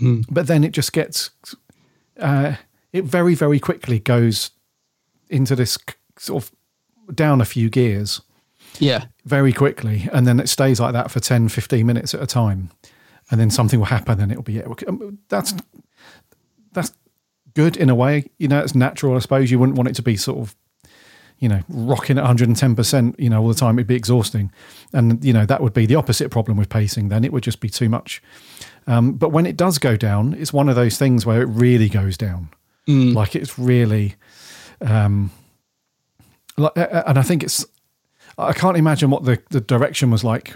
Mm. But then it just gets, uh, it very very quickly goes into this sort of down a few gears. Yeah. Very quickly. And then it stays like that for 10, 15 minutes at a time. And then something will happen and it'll be, um, that's that's good in a way. You know, it's natural, I suppose. You wouldn't want it to be sort of, you know, rocking at 110%, you know, all the time. It'd be exhausting. And, you know, that would be the opposite problem with pacing then. It would just be too much. Um, but when it does go down, it's one of those things where it really goes down. Mm. Like it's really, um, like, and I think it's, I can't imagine what the, the direction was like.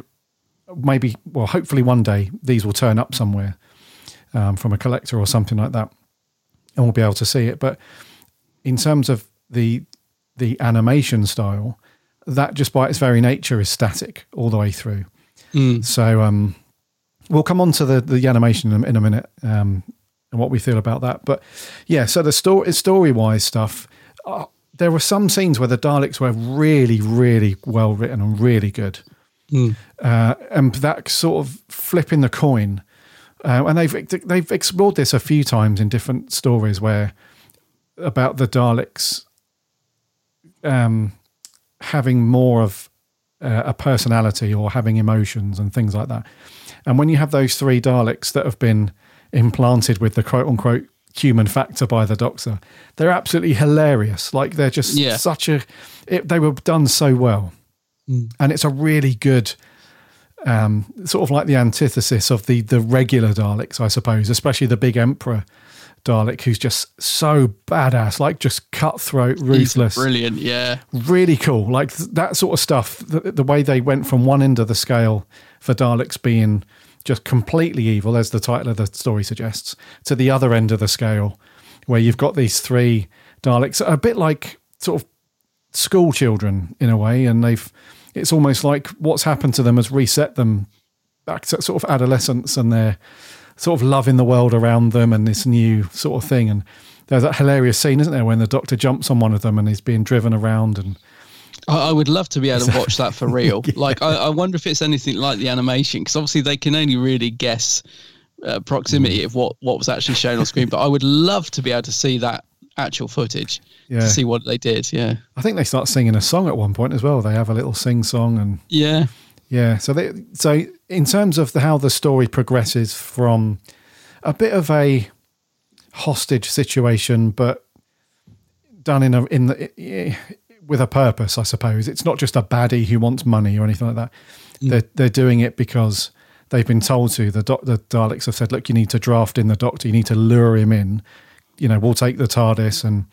Maybe, well, hopefully one day these will turn up somewhere um, from a collector or something like that and we'll be able to see it. But in terms of the the animation style, that just by its very nature is static all the way through. Mm. So um, we'll come on to the the animation in, in a minute um, and what we feel about that. But yeah, so the story story wise stuff. Uh, there were some scenes where the Daleks were really, really well written and really good. Mm. Uh, and that sort of flipping the coin uh, and they've they've explored this a few times in different stories where about the Daleks um, having more of uh, a personality or having emotions and things like that. And when you have those three Daleks that have been implanted with the quote unquote human factor by the Doctor. They're absolutely hilarious. Like they're just Yeah. such a. It, they were done so well, Mm. and it's a really good. Um, sort of like the antithesis of the the regular Daleks, I suppose, especially the big Emperor Dalek, who's just so badass, like just cutthroat, He's ruthless brilliant. Yeah. really cool. Like th- that sort of stuff. The, the way they went from one end of the scale for Daleks being just completely evil, as the title of the story suggests, to the other end of the scale, where you've got these three Daleks, a bit like sort of school children in a way, and they've. It's almost like what's happened to them has reset them back to sort of adolescence, and they're sort of loving the world around them and this new sort of thing. And there's that hilarious scene, isn't there, when the Doctor jumps on one of them and he's being driven around and I, would love to be able to watch that for real. Like, I, I wonder if it's anything like the animation because obviously they can only really guess uh, proximity Mm. of what what was actually shown on screen. But I would love to be able to see that actual footage Yeah. to see what they did. Yeah, I think they start singing a song at one point as well. They have a little sing song and yeah, yeah. So they so in terms of the, how the story progresses from a bit of a hostage situation, but done in a in the with a purpose, I suppose. It's not just a baddie who wants money or anything like that. Mm. They're they're doing it because they've been told to. The doc, the Daleks have said, look, you need to draft in the Doctor. You need to lure him in. You know, we'll take the TARDIS and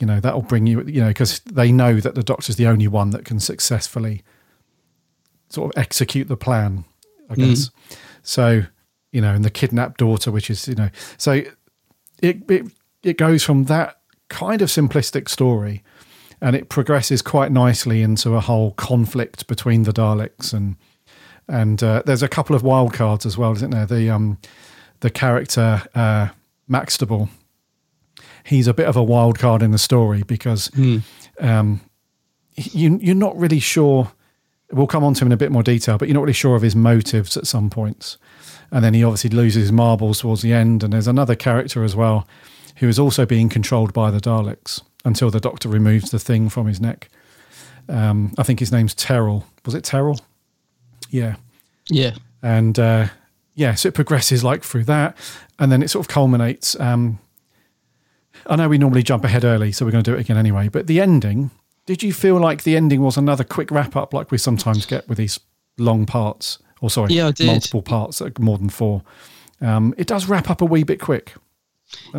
you know that'll bring you you know because they know that the doctor's the only one that can successfully sort of execute the plan i guess. So you know and the kidnapped daughter which is you know so it it, it goes from that kind of simplistic story and it progresses quite nicely into a whole conflict between the daleks and and uh, there's a couple of wild cards as well isn't there? The um the character uh Maxtible he's a bit of a wild card in the story because um, you, you're not really sure. We'll come on to him in a bit more detail, but you're not really sure of his motives at some points. And then he obviously loses his marbles towards the end. And there's another character as well who is also being controlled by the Daleks until the Doctor removes the thing from his neck. Um, I think his name's Terrall. Was it Terrall? Yeah yeah. and uh, yeah, so it progresses like through that, and then it sort of culminates. Um, I know we normally jump ahead early, so we're going to do it again anyway. But the ending, did you feel like the ending was another quick wrap up, like we sometimes get with these long parts, or sorry, Yeah, multiple parts, more than four? Um, it does wrap up a wee bit quick.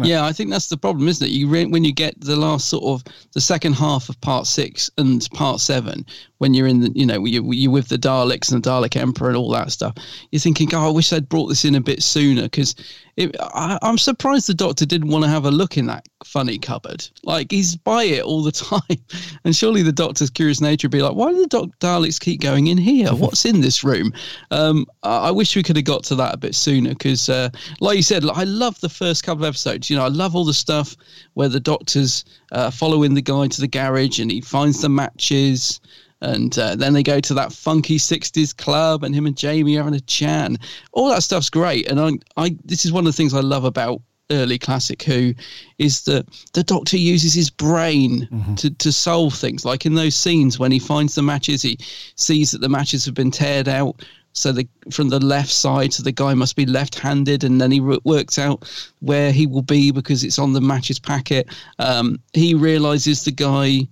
Yeah, I think that's the problem, isn't it? You re- when you get the last sort of the second half of part six and part seven, when you're in the, you know, you you're with the Daleks and the Dalek Emperor and all that stuff, you're thinking, oh, I wish they'd brought this in a bit sooner because I'm surprised the Doctor didn't want to have a look in that funny cupboard. Like he's by it all the time, and surely the Doctor's curious nature would be like, why do the Doc- Daleks keep going in here? What's in this room? Um, I, I wish we could have got to that a bit sooner because, uh, like you said, like, I love the first couple of episodes. You know, I love all the stuff where the Doctor's uh, following the guy to the garage and he finds the matches. And uh, then they go to that funky '60s club, and him and Jamie are having a chat. And all that stuff's great. And I, I, this is one of the things I love about early classic Who, is that the Doctor uses his brain to to solve things. Like in those scenes when he finds the matches, he sees that the matches have been teared out. So the from the left side, so the guy must be left-handed, and then he wo- works out where he will be because it's on the matches packet. Um, he realizes the guy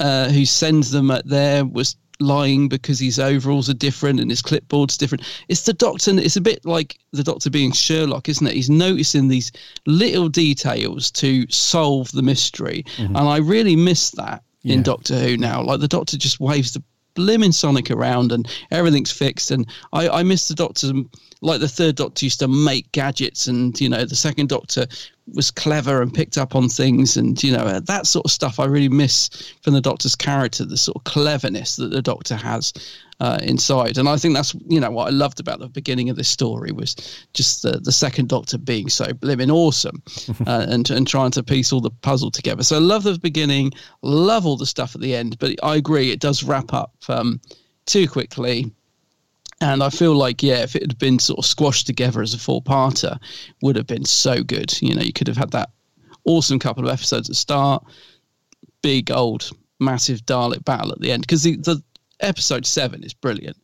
uh, who sends them at there was lying because his overalls are different and his clipboard's different. It's the doctor. It's a bit like the doctor being Sherlock, isn't it? He's noticing these little details to solve the mystery, and I really miss that in Yeah. Doctor Who now. Like the doctor just waves the blimmin' Sonic around and everything's fixed. And I, I miss the Doctor, like the third Doctor used to make gadgets, and you know the second Doctor was clever and picked up on things, and you know that sort of stuff. I really miss from the Doctor's character, the sort of cleverness that the Doctor has. Uh, inside, and I think that's you know what I loved about the beginning of this story was just the the second Doctor being so blimmin' awesome, uh, and and trying to piece all the puzzle together. So I love the beginning, love all the stuff at the end, but I agree it does wrap up um, too quickly. And I feel like, yeah, if it had been sort of squashed together as a four parter, would have been so good. You know, you could have had that awesome couple of episodes at the start, big old massive Dalek battle at the end. Because the, the episode seven is brilliant.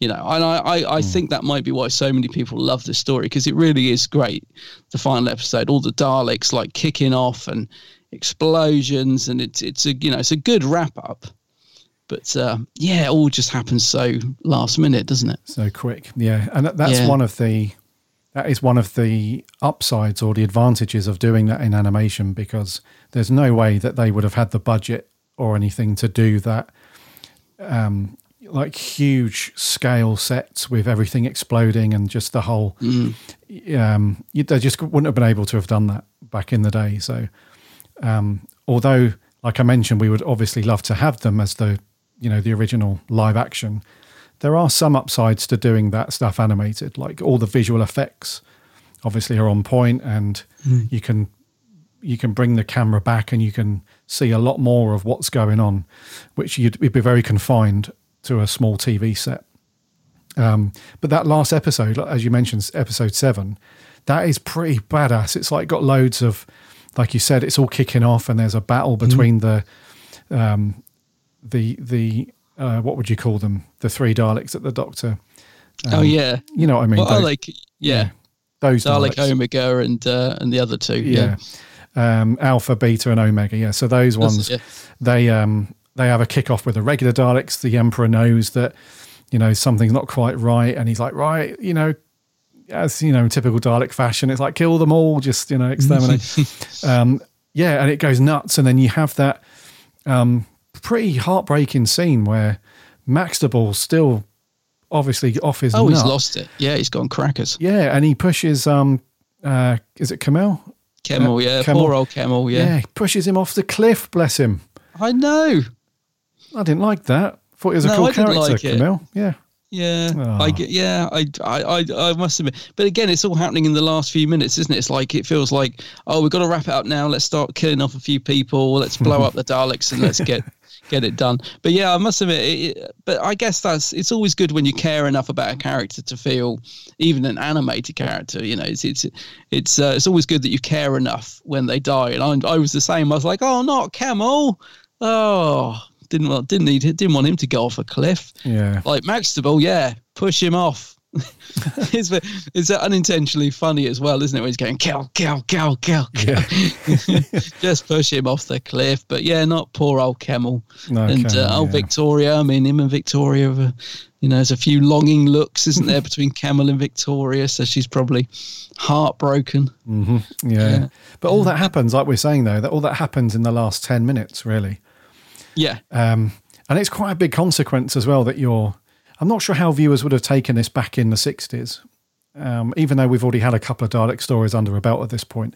you know, and I, I, I think that might be why so many people love this story because it really is great. The final episode, all the Daleks like kicking off and explosions, and it's it's a you know it's a good wrap up. But uh, yeah, it all just happens so last minute, doesn't it? So quick, yeah, and that, that's Yeah. one of the that is one of the upsides or the advantages of doing that in animation because there's no way that they would have had the budget or anything to do that um, like huge scale sets with everything exploding and just the whole um, you, they just wouldn't have been able to have done that back in the day. So um, although like i mentioned we would obviously love to have them as the you know the original live action there are some upsides to doing that stuff animated. Like all the visual effects obviously are on point and Mm. you can you can bring the camera back and you can see a lot more of what's going on which you'd, you'd be very confined to a small tv set. Um, but that last episode as you mentioned episode 7 that is pretty badass. It's like got loads of like you said it's all kicking off and there's a battle between the um, the the uh, what would you call them? The three daleks at the doctor oh um, yeah, you know what i mean Well, I like yeah, those Dalek Daleks. Omega and uh, and the other two. yeah, Um, alpha beta and omega yeah so those ones they um they have a kickoff with the regular daleks the emperor knows that you know something's not quite right and he's like right you know as you know typical dalek fashion it's like kill them all just you know exterminate um yeah and it goes nuts and then you have that um pretty heartbreaking scene where Maxtible's still obviously off his Oh, he's lost it. Yeah, he's gone crackers. yeah and he pushes um uh is it Kemel? Kemel, yeah, Kemel. poor old Kemel, yeah. yeah he pushes him off the cliff bless him I know. I didn't like that. Thought he was a No, cool I character, like. Camille. Yeah. Yeah, Oh. I ah. get. Yeah, I, I, I must admit. But again, it's all happening in the last few minutes, isn't it? It's like it feels like, oh, we've got to wrap it up now. Let's start killing off a few people. Let's blow up the Daleks and let's get get it done. But yeah, I must admit. It, it- but I guess that's it's always good when you care enough about a character to feel even an animated character. You know, it's it's it's uh, it's always good that you care enough when they die. And I, I was the same. I was like, oh, not Kemel. Oh, didn't want didn't need didn't want him to go off a cliff. Yeah. Like Maxtible, yeah, push him off. it's it's unintentionally funny as well, isn't it? When he's going kill, kill, kill, kill, kill. just push him off the cliff. But yeah, not poor old Kemel. No, and Kemel, uh, oh, yeah. Victoria. I mean, him and Victoria. Have a, you know, there's a few longing looks, isn't there, between Kemel and Victoria? So she's probably heartbroken. hmm Yeah. But all that happens, like we're saying though, that all that happens in the last 10 minutes, really. Yeah. Um, and it's quite a big consequence as well that you're. I'm not sure how viewers would have taken this back in the 60s, um, even though we've already had a couple of Dalek stories under a belt at this point.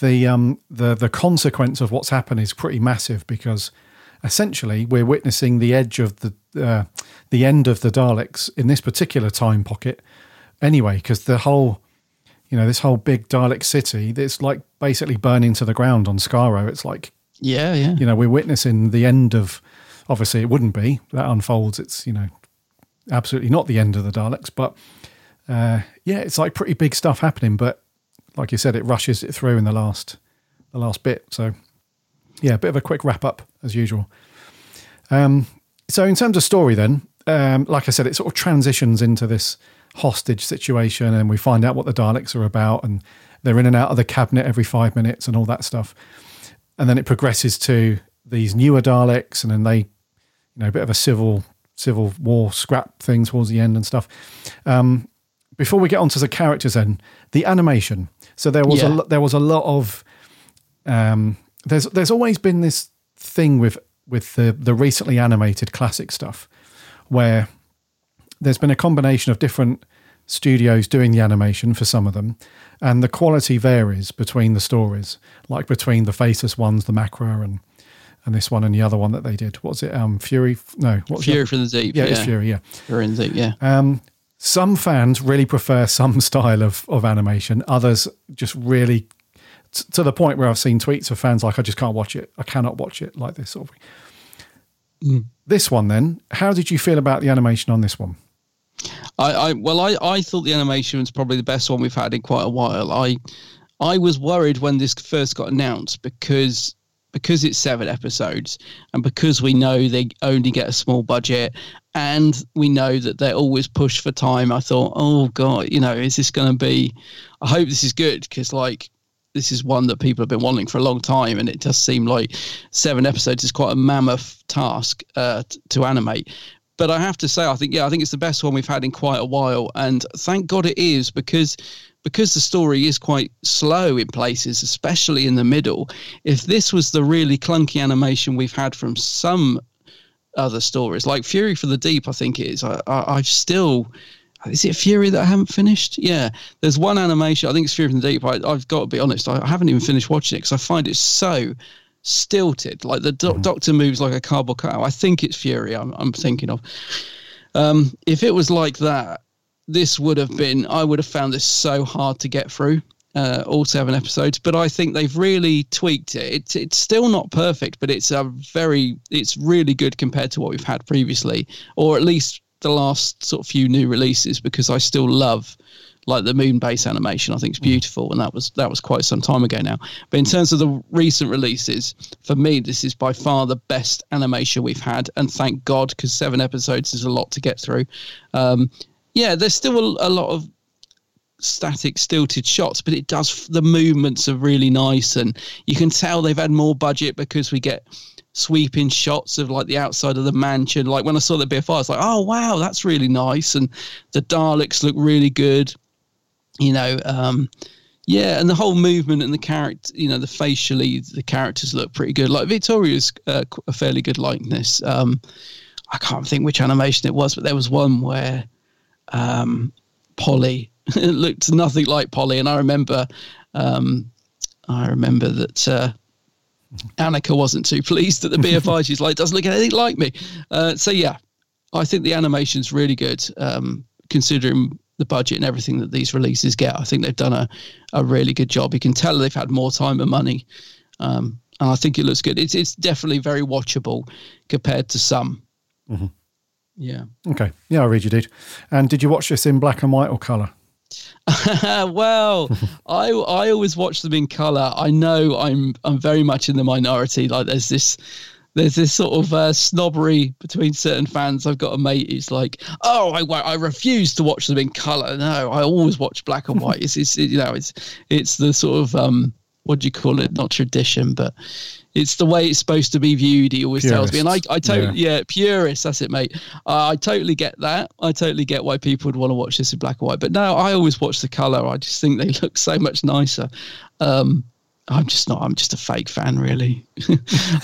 The, um, the, the consequence of what's happened is pretty massive because essentially we're witnessing the edge of the, uh, the end of the Daleks in this particular time pocket anyway, because the whole you know, this whole big Dalek city that's like basically burning to the ground on Skaro. It's like, Yeah, yeah. you know, we're witnessing the end of, obviously, it wouldn't be that unfolds. It's, you know, absolutely not the end of the Daleks, but uh, yeah, it's like pretty big stuff happening. But like you said, it rushes it through in the last, the last bit. So yeah, a bit of a quick wrap up as usual. Um, so in terms of story, then, um, like I said, it sort of transitions into this hostage situation, and we find out what the Daleks are about, and they're in and out of the cabinet every five minutes, and all that stuff. And then it progresses to these newer Daleks, and then they, you know, a bit of a civil civil war scrap thing towards the end and stuff. Um, before we get onto the characters, then the animation. So there was a Yeah. lo- there was a lot of um, there's there's always been this thing with with the the recently animated classic stuff where there's been a combination of different studios doing the animation for some of them and the quality varies between the stories like between the faceless ones the macra and and this one and the other one that they did what was it um fury no what was Fury it? from the Deep. yeah, it's fury yeah Fury in the Deep, yeah. um, some fans really prefer some style of, of animation. Others just really, t- to the point where I've seen tweets of fans like, I just can't watch it. I cannot watch it like this sort of thing. This one, then, how did you feel about the animation on this one? I, I well, I, I thought the animation was probably the best one we've had in quite a while. I I was worried when this first got announced because because it's seven episodes and because we know they only get a small budget and we know that they're always pushed for time, I thought, oh God, you know, is this going to be? I hope this is good because, like, this is one that people have been wanting for a long time, and it does seem like seven episodes is quite a mammoth task uh, t- to animate. But I have to say, I think yeah, I think it's the best one we've had in quite a while, and thank God it is because because the story is quite slow in places, especially in the middle. If this was the really clunky animation we've had from some other stories, like Fury for the Deep, I think it is. I, I, I've still is it Fury that I haven't finished? Yeah, there's one animation. I think it's Fury from the Deep. I, have got to be honest. I haven't even finished watching it because I find it so stilted. Like the do- Doctor moves like a cardboard cutout. I think it's Fury. I'm, I'm thinking of. Um, if it was like that, this would have been. I would have found this so hard to get through. Uh, all seven episodes, but I think they've really tweaked it. It's it's still not perfect, but it's a very it's really good compared to what we've had previously, or at least the last sort of few new releases because I still love like the moon base animation. I think it's beautiful, and that was that was quite some time ago now. But in terms of the recent releases, for me, this is by far the best animation we've had, and thank God because seven episodes is a lot to get through. Um, yeah, there's still a, a lot of static stilted shots but it does the movements are really nice and you can tell they've had more budget because we get sweeping shots of like the outside of the mansion. Like when I saw the BFI, I was like, oh wow, that's really nice, and the Daleks look really good. You know, um, yeah, and the whole movement and the character, you know, the facially the characters look pretty good. Like Victoria's uh, a fairly good likeness. Um, I can't think which animation it was, but there was one where um, Polly looked nothing like Polly, and I remember, um, I remember that. Uh, Anneke wasn't too pleased at the BFI. She's like, doesn't look anything like me. Uh, so yeah, I think the animation's really good, um, considering the budget and everything that these releases get. I think they've done a, a really good job. You can tell they've had more time and money, um, and I think it looks good. It's it's definitely very watchable compared to some. Mm-hmm. Yeah. Okay. Yeah, I read you did. And did you watch this in black and white or color? well, I I always watch them in color. I know I'm I'm very much in the minority. Like there's this there's this sort of uh, snobbery between certain fans. I've got a mate who's like, "Oh, I I refuse to watch them in color. No, I always watch black and white. It's, it's you know it's it's the sort of um what do you call it? Not tradition, but it's the way it's supposed to be viewed. He always Purists. tells me, and I, I totally, yeah, yeah purist. That's it, mate. Uh, I totally get that. I totally get why people would want to watch this in black and white. But no, I always watch the color. I just think they look so much nicer. Um, I'm just not. I'm just a fake fan, really.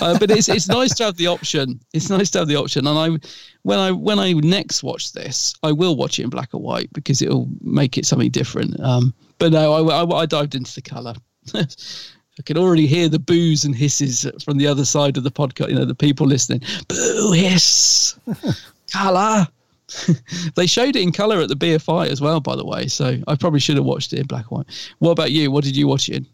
uh, but it's it's nice to have the option. It's nice to have the option. And I, when I when I next watch this, I will watch it in black and white because it'll make it something different. Um, but no, I, I, I dived into the color. I can already hear the boos and hisses from the other side of the podcast. You know, the people listening. Boo hiss, color. they showed it in color at the BFI as well, by the way. So I probably should have watched it in black and white. What about you? What did you watch it in?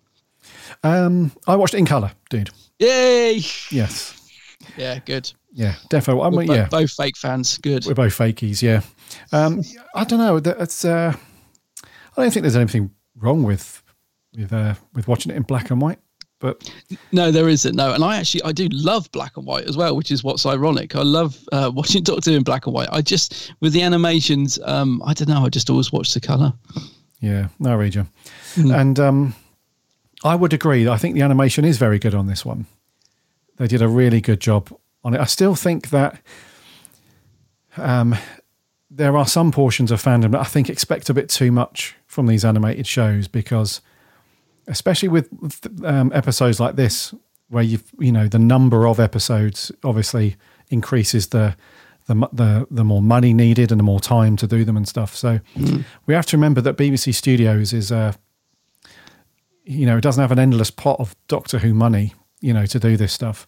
Um, I watched it in color, dude. Yay! Yes. Yeah, good. Yeah, definitely. I We're mean, bo- yeah, both fake fans. Good. we're both fakies. Yeah. Um, I don't know. It's. Uh, I don't think there's anything wrong with with uh, with watching it in black and white. But No, there isn't. No, and I actually I do love black and white as well, which is what's ironic. I love uh, watching Doctor Who in black and white. I just with the animations, um, I don't know. I just always watch the color. yeah, no, read you. And um, I would agree. I think the animation is very good on this one. They did a really good job on it. I still think that um, there are some portions of fandom that I think expect a bit too much from these animated shows because, especially with um, episodes like this, where you you know the number of episodes obviously increases the the the the more money needed and the more time to do them and stuff. So Mm. we have to remember that BBC Studios is a you know it doesn't have an endless pot of Doctor Who money you know to do this stuff.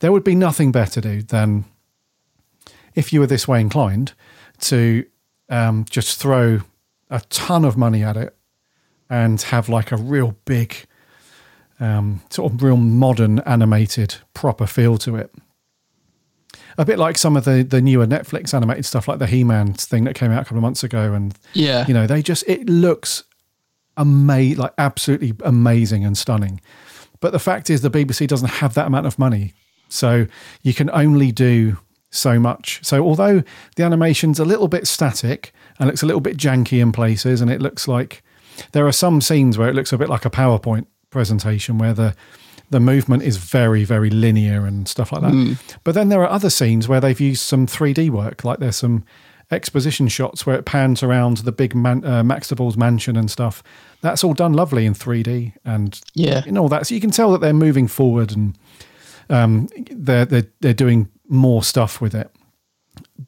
There would be nothing better, dude, than if you were this way inclined to um, just throw a ton of money at it and have like a real big, um, sort of real modern animated proper feel to it. A bit like some of the the newer Netflix animated stuff, like the He Man thing that came out a couple of months ago, and Yeah. you know they just it looks amazing, like absolutely amazing and stunning. But the fact is, the BBC doesn't have that amount of money. So you can only do so much. So although the animation's a little bit static and looks a little bit janky in places, and it looks like there are some scenes where it looks a bit like a PowerPoint presentation where the the movement is very very linear and stuff like that. Mm. But then there are other scenes where they've used some 3D work, like there's some exposition shots where it pans around the big man, uh, mansion and stuff. That's all done lovely in 3D and Yeah. and all that. So you can tell that they're moving forward and um, they're, they're they're doing more stuff with it.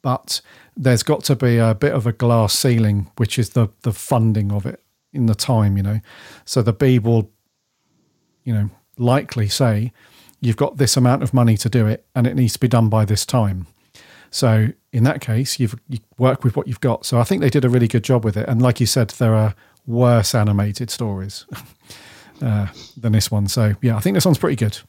But there's got to be a bit of a glass ceiling, which is the the funding of it in the time, you know. So the Beeb will, you know, likely say, you've got this amount of money to do it, and it needs to be done by this time. So in that case, you've you work with what you've got. So I think they did a really good job with it. And like you said, there are worse animated stories uh, than this one. So yeah, I think this one's pretty good.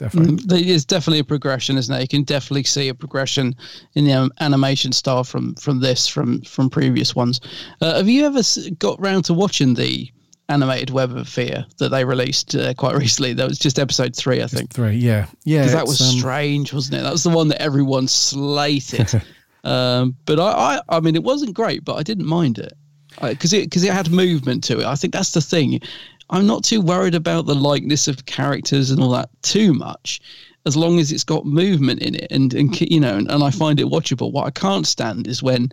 Definitely. Mm, is definitely a progression, isn't it? You can definitely see a progression in the um, animation style from from this from from previous ones. Uh, have you ever got round to watching the animated Web of Fear that they released uh, quite recently? That was just episode three, I think. Three, yeah, yeah. Because that was um, strange, wasn't it? That was the one that everyone slated. um, but I, I, I mean, it wasn't great, but I didn't mind it because it because it had movement to it. I think that's the thing. I'm not too worried about the likeness of characters and all that too much, as long as it's got movement in it and and you know, and, and I find it watchable. What I can't stand is when.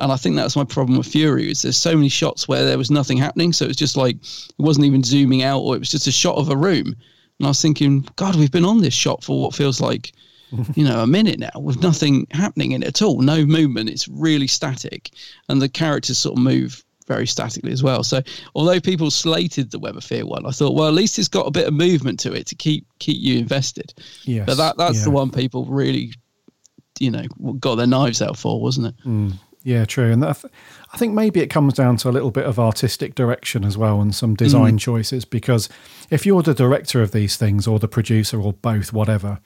And I think that's my problem with Fury is there's so many shots where there was nothing happening. So it's just like it wasn't even zooming out or it was just a shot of a room. And I was thinking, God, we've been on this shot for what feels like, you know, a minute now with nothing happening in it at all. No movement. It's really static. And the characters sort of move very statically as well. So although people slated the Web of Fear one, I thought, well, at least it's got a bit of movement to it to keep keep you invested. Yes, But that that's the one people really, you know, got their knives out for, wasn't it? Mm, yeah, true. And that, I think maybe it comes down to a little bit of artistic direction as well and some design Mm. choices. Because if you're the director of these things or the producer or both, whatever,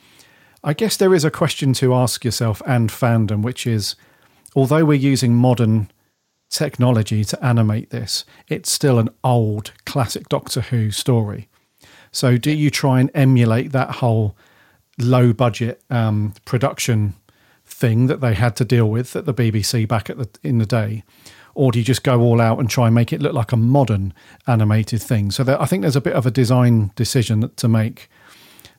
I guess there is a question to ask yourself and fandom, which is although we're using modern technology to animate this, it's still an old classic Doctor Who story. So do you try and emulate that whole low budget um, production thing that they had to deal with at the BBC back at the in the day, or do you just go all out and try and make it look like a modern animated thing? So I think there's a bit of a design decision to make,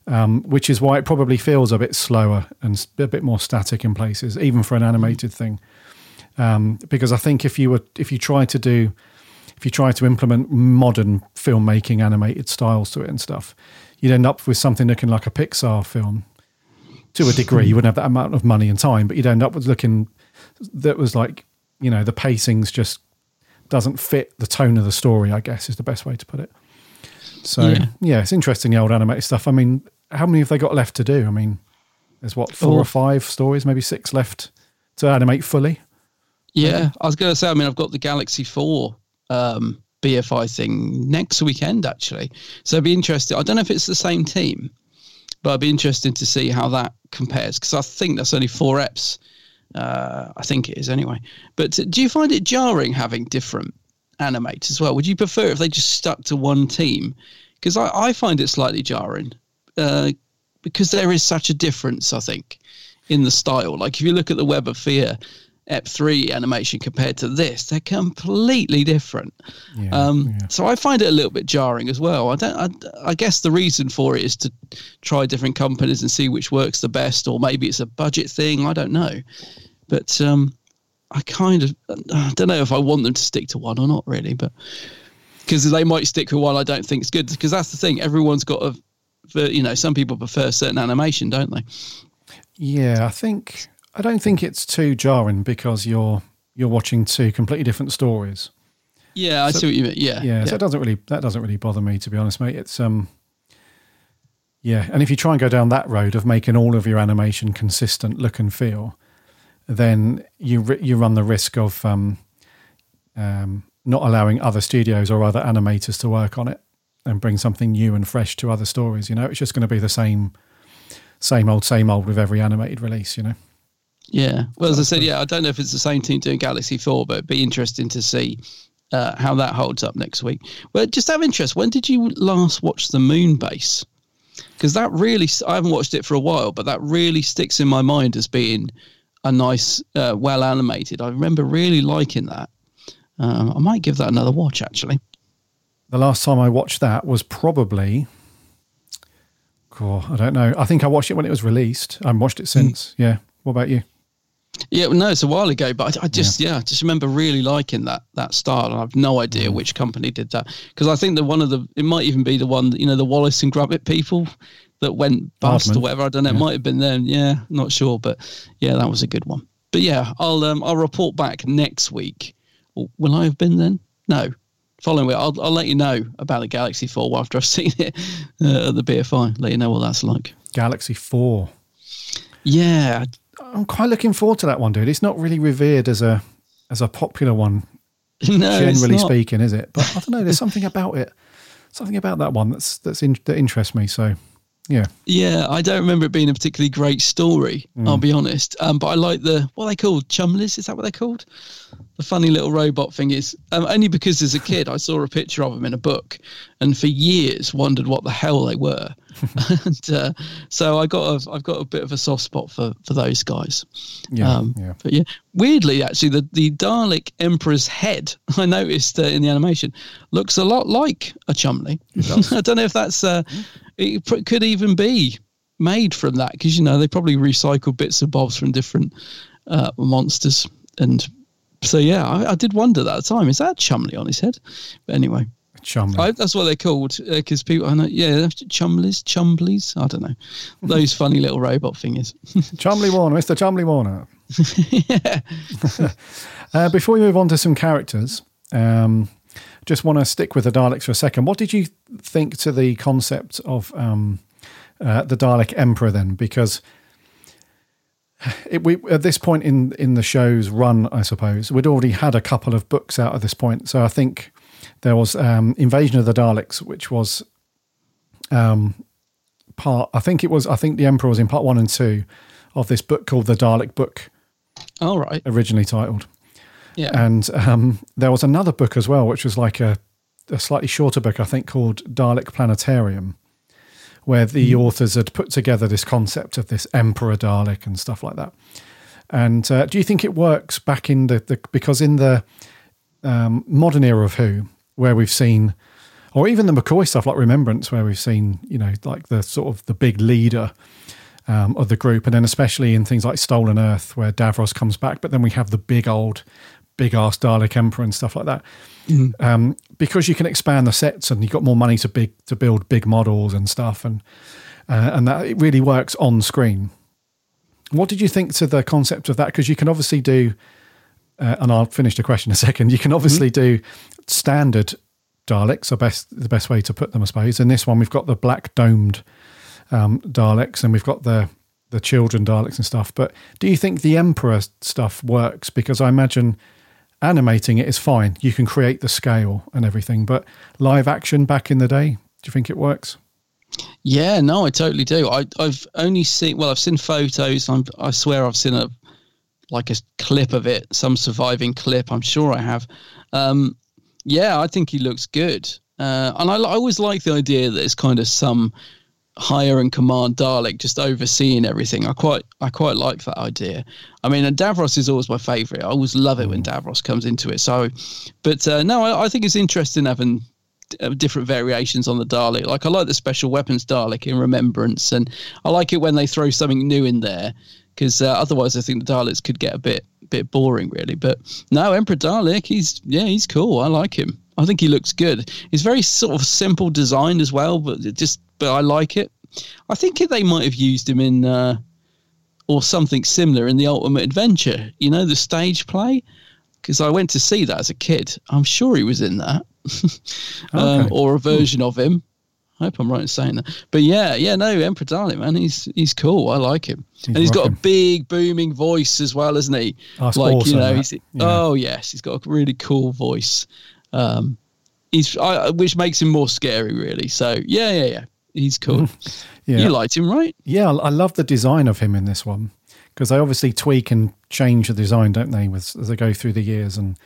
um, which is why it probably feels a bit slower and a bit more static in places, even for an animated thing. Um, because I think if you were if you try to do if you try to implement modern filmmaking animated styles to it and stuff, you'd end up with something looking like a Pixar film to a degree. You wouldn't have that amount of money and time, but you'd end up with looking that was like, you know, the pacing's just doesn't fit the tone of the story, I guess is the best way to put it. So, yeah, Yeah. it's interesting, the old animated stuff. I mean, how many have they got left to do? I mean, there's what, four Oh. or five stories, maybe six left to animate fully. Yeah, I was going to say. I mean, I've got the Galaxy Four um, BFI thing next weekend actually, so I'd be interested. I don't know if it's the same team, but I'd be interested to see how that compares because I think that's only four eps. Uh, I think it is anyway. But do you find it jarring having different animates as well? Would you prefer if they just stuck to one team? Because I, I find it slightly jarring uh, because there is such a difference. I think in the style. Like if you look at the Web of Fear Ep three animation compared to this, they're completely different. um, So I find it a little bit jarring as well. I don't. I, I guess the reason for it is to try different companies and see which works the best, or maybe it's a budget thing. I don't know, but um, I kind of I don't know if I want them to stick to one or not really, but because they might stick with one I don't think is good. Because that's the thing. Everyone's got a, you know, some people prefer certain animation, don't they? Yeah, I think I don't think it's too jarring because you're you're watching two completely different stories. Yeah, I So- see what you mean. Yeah, yeah, So it doesn't really that doesn't really bother me to be honest, mate. It's um, yeah, and if you try and go down that road of making all of your animation consistent look and feel, then you you run the risk of um, um, not allowing other studios or other animators to work on it and bring something new and fresh to other stories. You know, it's just going to be the same, same old, same old with every animated release. You know. Yeah. Well, as I said, yeah, I don't know if it's the same team doing Galaxy 4, but it'd be interesting to see uh, how that holds up next week. Well, just out of interest, when did you last watch the Moon Base? because that really I haven't watched it for a while, but that really sticks in my mind as being a nice, uh, well animated. I remember really liking that. Um, I might give that another watch actually. The last time I watched that was probably, oh, I don't know. I think I watched it when it was released. I have watched it since. Yeah. What about you? Yeah, no, it's a while ago, but I, I just yeah. yeah. I just remember really liking that that style, and I've no idea Mm. which company did that because I think that one of the it might even be the one that, you know the Wallace and Gromit people that went bust Aardman. or whatever. I don't know. It might have been them. Yeah, not sure, but yeah, that was a good one. But yeah, I'll um I'll report back next week. Will I have been then? No. Following week, I'll I'll let you know about the Galaxy Four after I've seen it uh, at the BFI. Let you know what that's like. Galaxy 4. Yeah, I'm quite looking forward to that one, dude. It's not really revered as a as a popular one, No, generally speaking, is it? But I don't know. There's something about it, something about that one that's that's in, that interests me. So, yeah, Yeah, I don't remember it being a particularly great story. I'll Mm. be honest. Um, but I like the what are they called chumleys. Is that what they're called? The funny little robot thing is um, only because as a kid I saw a picture of them in a book, and for years wondered what the hell they were. and uh, so I got a I've got a bit of a soft spot for for those guys. Yeah, Um, yeah. But yeah, weirdly, actually, the, the Dalek Emperor's head, I noticed uh, in the animation, looks a lot like a Chumley. I don't know if that's, uh, it pr- could even be made from that because, you know, they probably recycle bits and bobs from different uh, monsters. And so, yeah, I, I did wonder that at the time. Is that Chumley on his head? But anyway. Chumley. I, that's what they're called because people, I know, yeah, Chumleys, Chumbleys, I don't know. Those funny little robot fingers Chumley Warner, Mr. Chumley Warner. uh, before we move on to some characters, um, just want to stick with the Daleks for a second. What did you think to the concept of um, uh, the Dalek Emperor then? Because it, we, at this point in, in the show's run, I suppose, we'd already had a couple of books out at this point. So I think there was um, Invasion of the Daleks, which was um, part, I think it was, I think the Emperor was in part one and two of this book called the Dalek Book, All right. originally titled. Yeah. And um, there was another book as well, which was like a, a slightly shorter book, I think, called Dalek Planetarium, where the authors had put together this concept of this Emperor Dalek and stuff like that. And uh, do you think it works back in the, the because in the um, modern era of Who, where we've seen, or even the McCoy stuff like Remembrance, where we've seen, you know, like the sort of the big leader um, of the group, and then especially in things like Stolen Earth, where Davros comes back, but then we have the big old, big ass Dalek Emperor and stuff like that. Um, because you can expand the sets and you've got more money to big to build big models and stuff, and uh, and that it really works on screen. What did you think to the concept of that? Because you can obviously do, uh, and I'll finish the question in a second. You can obviously do standard Daleks, are best the best way to put them, I suppose. In this one, we've got the black domed um, Daleks, and we've got the the children Daleks and stuff. But do you think the Emperor stuff works? Because I imagine animating it is fine. You can create the scale and everything, but live action back in the day, do you think it works? Yeah, no, I totally do. I, I've only seen, well, I've seen photos. I'm, I swear I've seen a like a clip of it, some surviving clip. I'm sure I have. Um, yeah, I think he looks good. Uh, and I, I always like the idea that it's kind of some higher in command Dalek just overseeing everything. I quite I quite like that idea. I mean, and Davros is always my favourite. I always love it when Davros comes into it. So, but uh, no, I, I think it's interesting having uh, different variations on the Dalek. Like I like the special weapons Dalek in Remembrance, and I like it when they throw something new in there because uh, otherwise I think the Daleks could get a bit bit boring, really. But no, Emperor Dalek, he's yeah, he's cool. I like him. I think he looks good. He's very sort of simple designed as well, but just but I like it. I think they might have used him in uh, or something similar in the Ultimate Adventure. You know, the stage play. Because I went to see that as a kid. I'm sure he was in that, um, Okay. or a version of him. I hope I'm right in saying that. But yeah, yeah, no, Emperor Dalek, man, he's he's cool. I like him, and he's got a big booming voice as well, isn't he? That's like awesome, you know, he's Yeah. oh yes, he's got a really cool voice. Um, he's I, which makes him more scary, really. So yeah, yeah, yeah, he's cool. Yeah. You liked him, right? Yeah, I love the design of him in this one because they obviously tweak and change the design, don't they, with, as they go through the years, and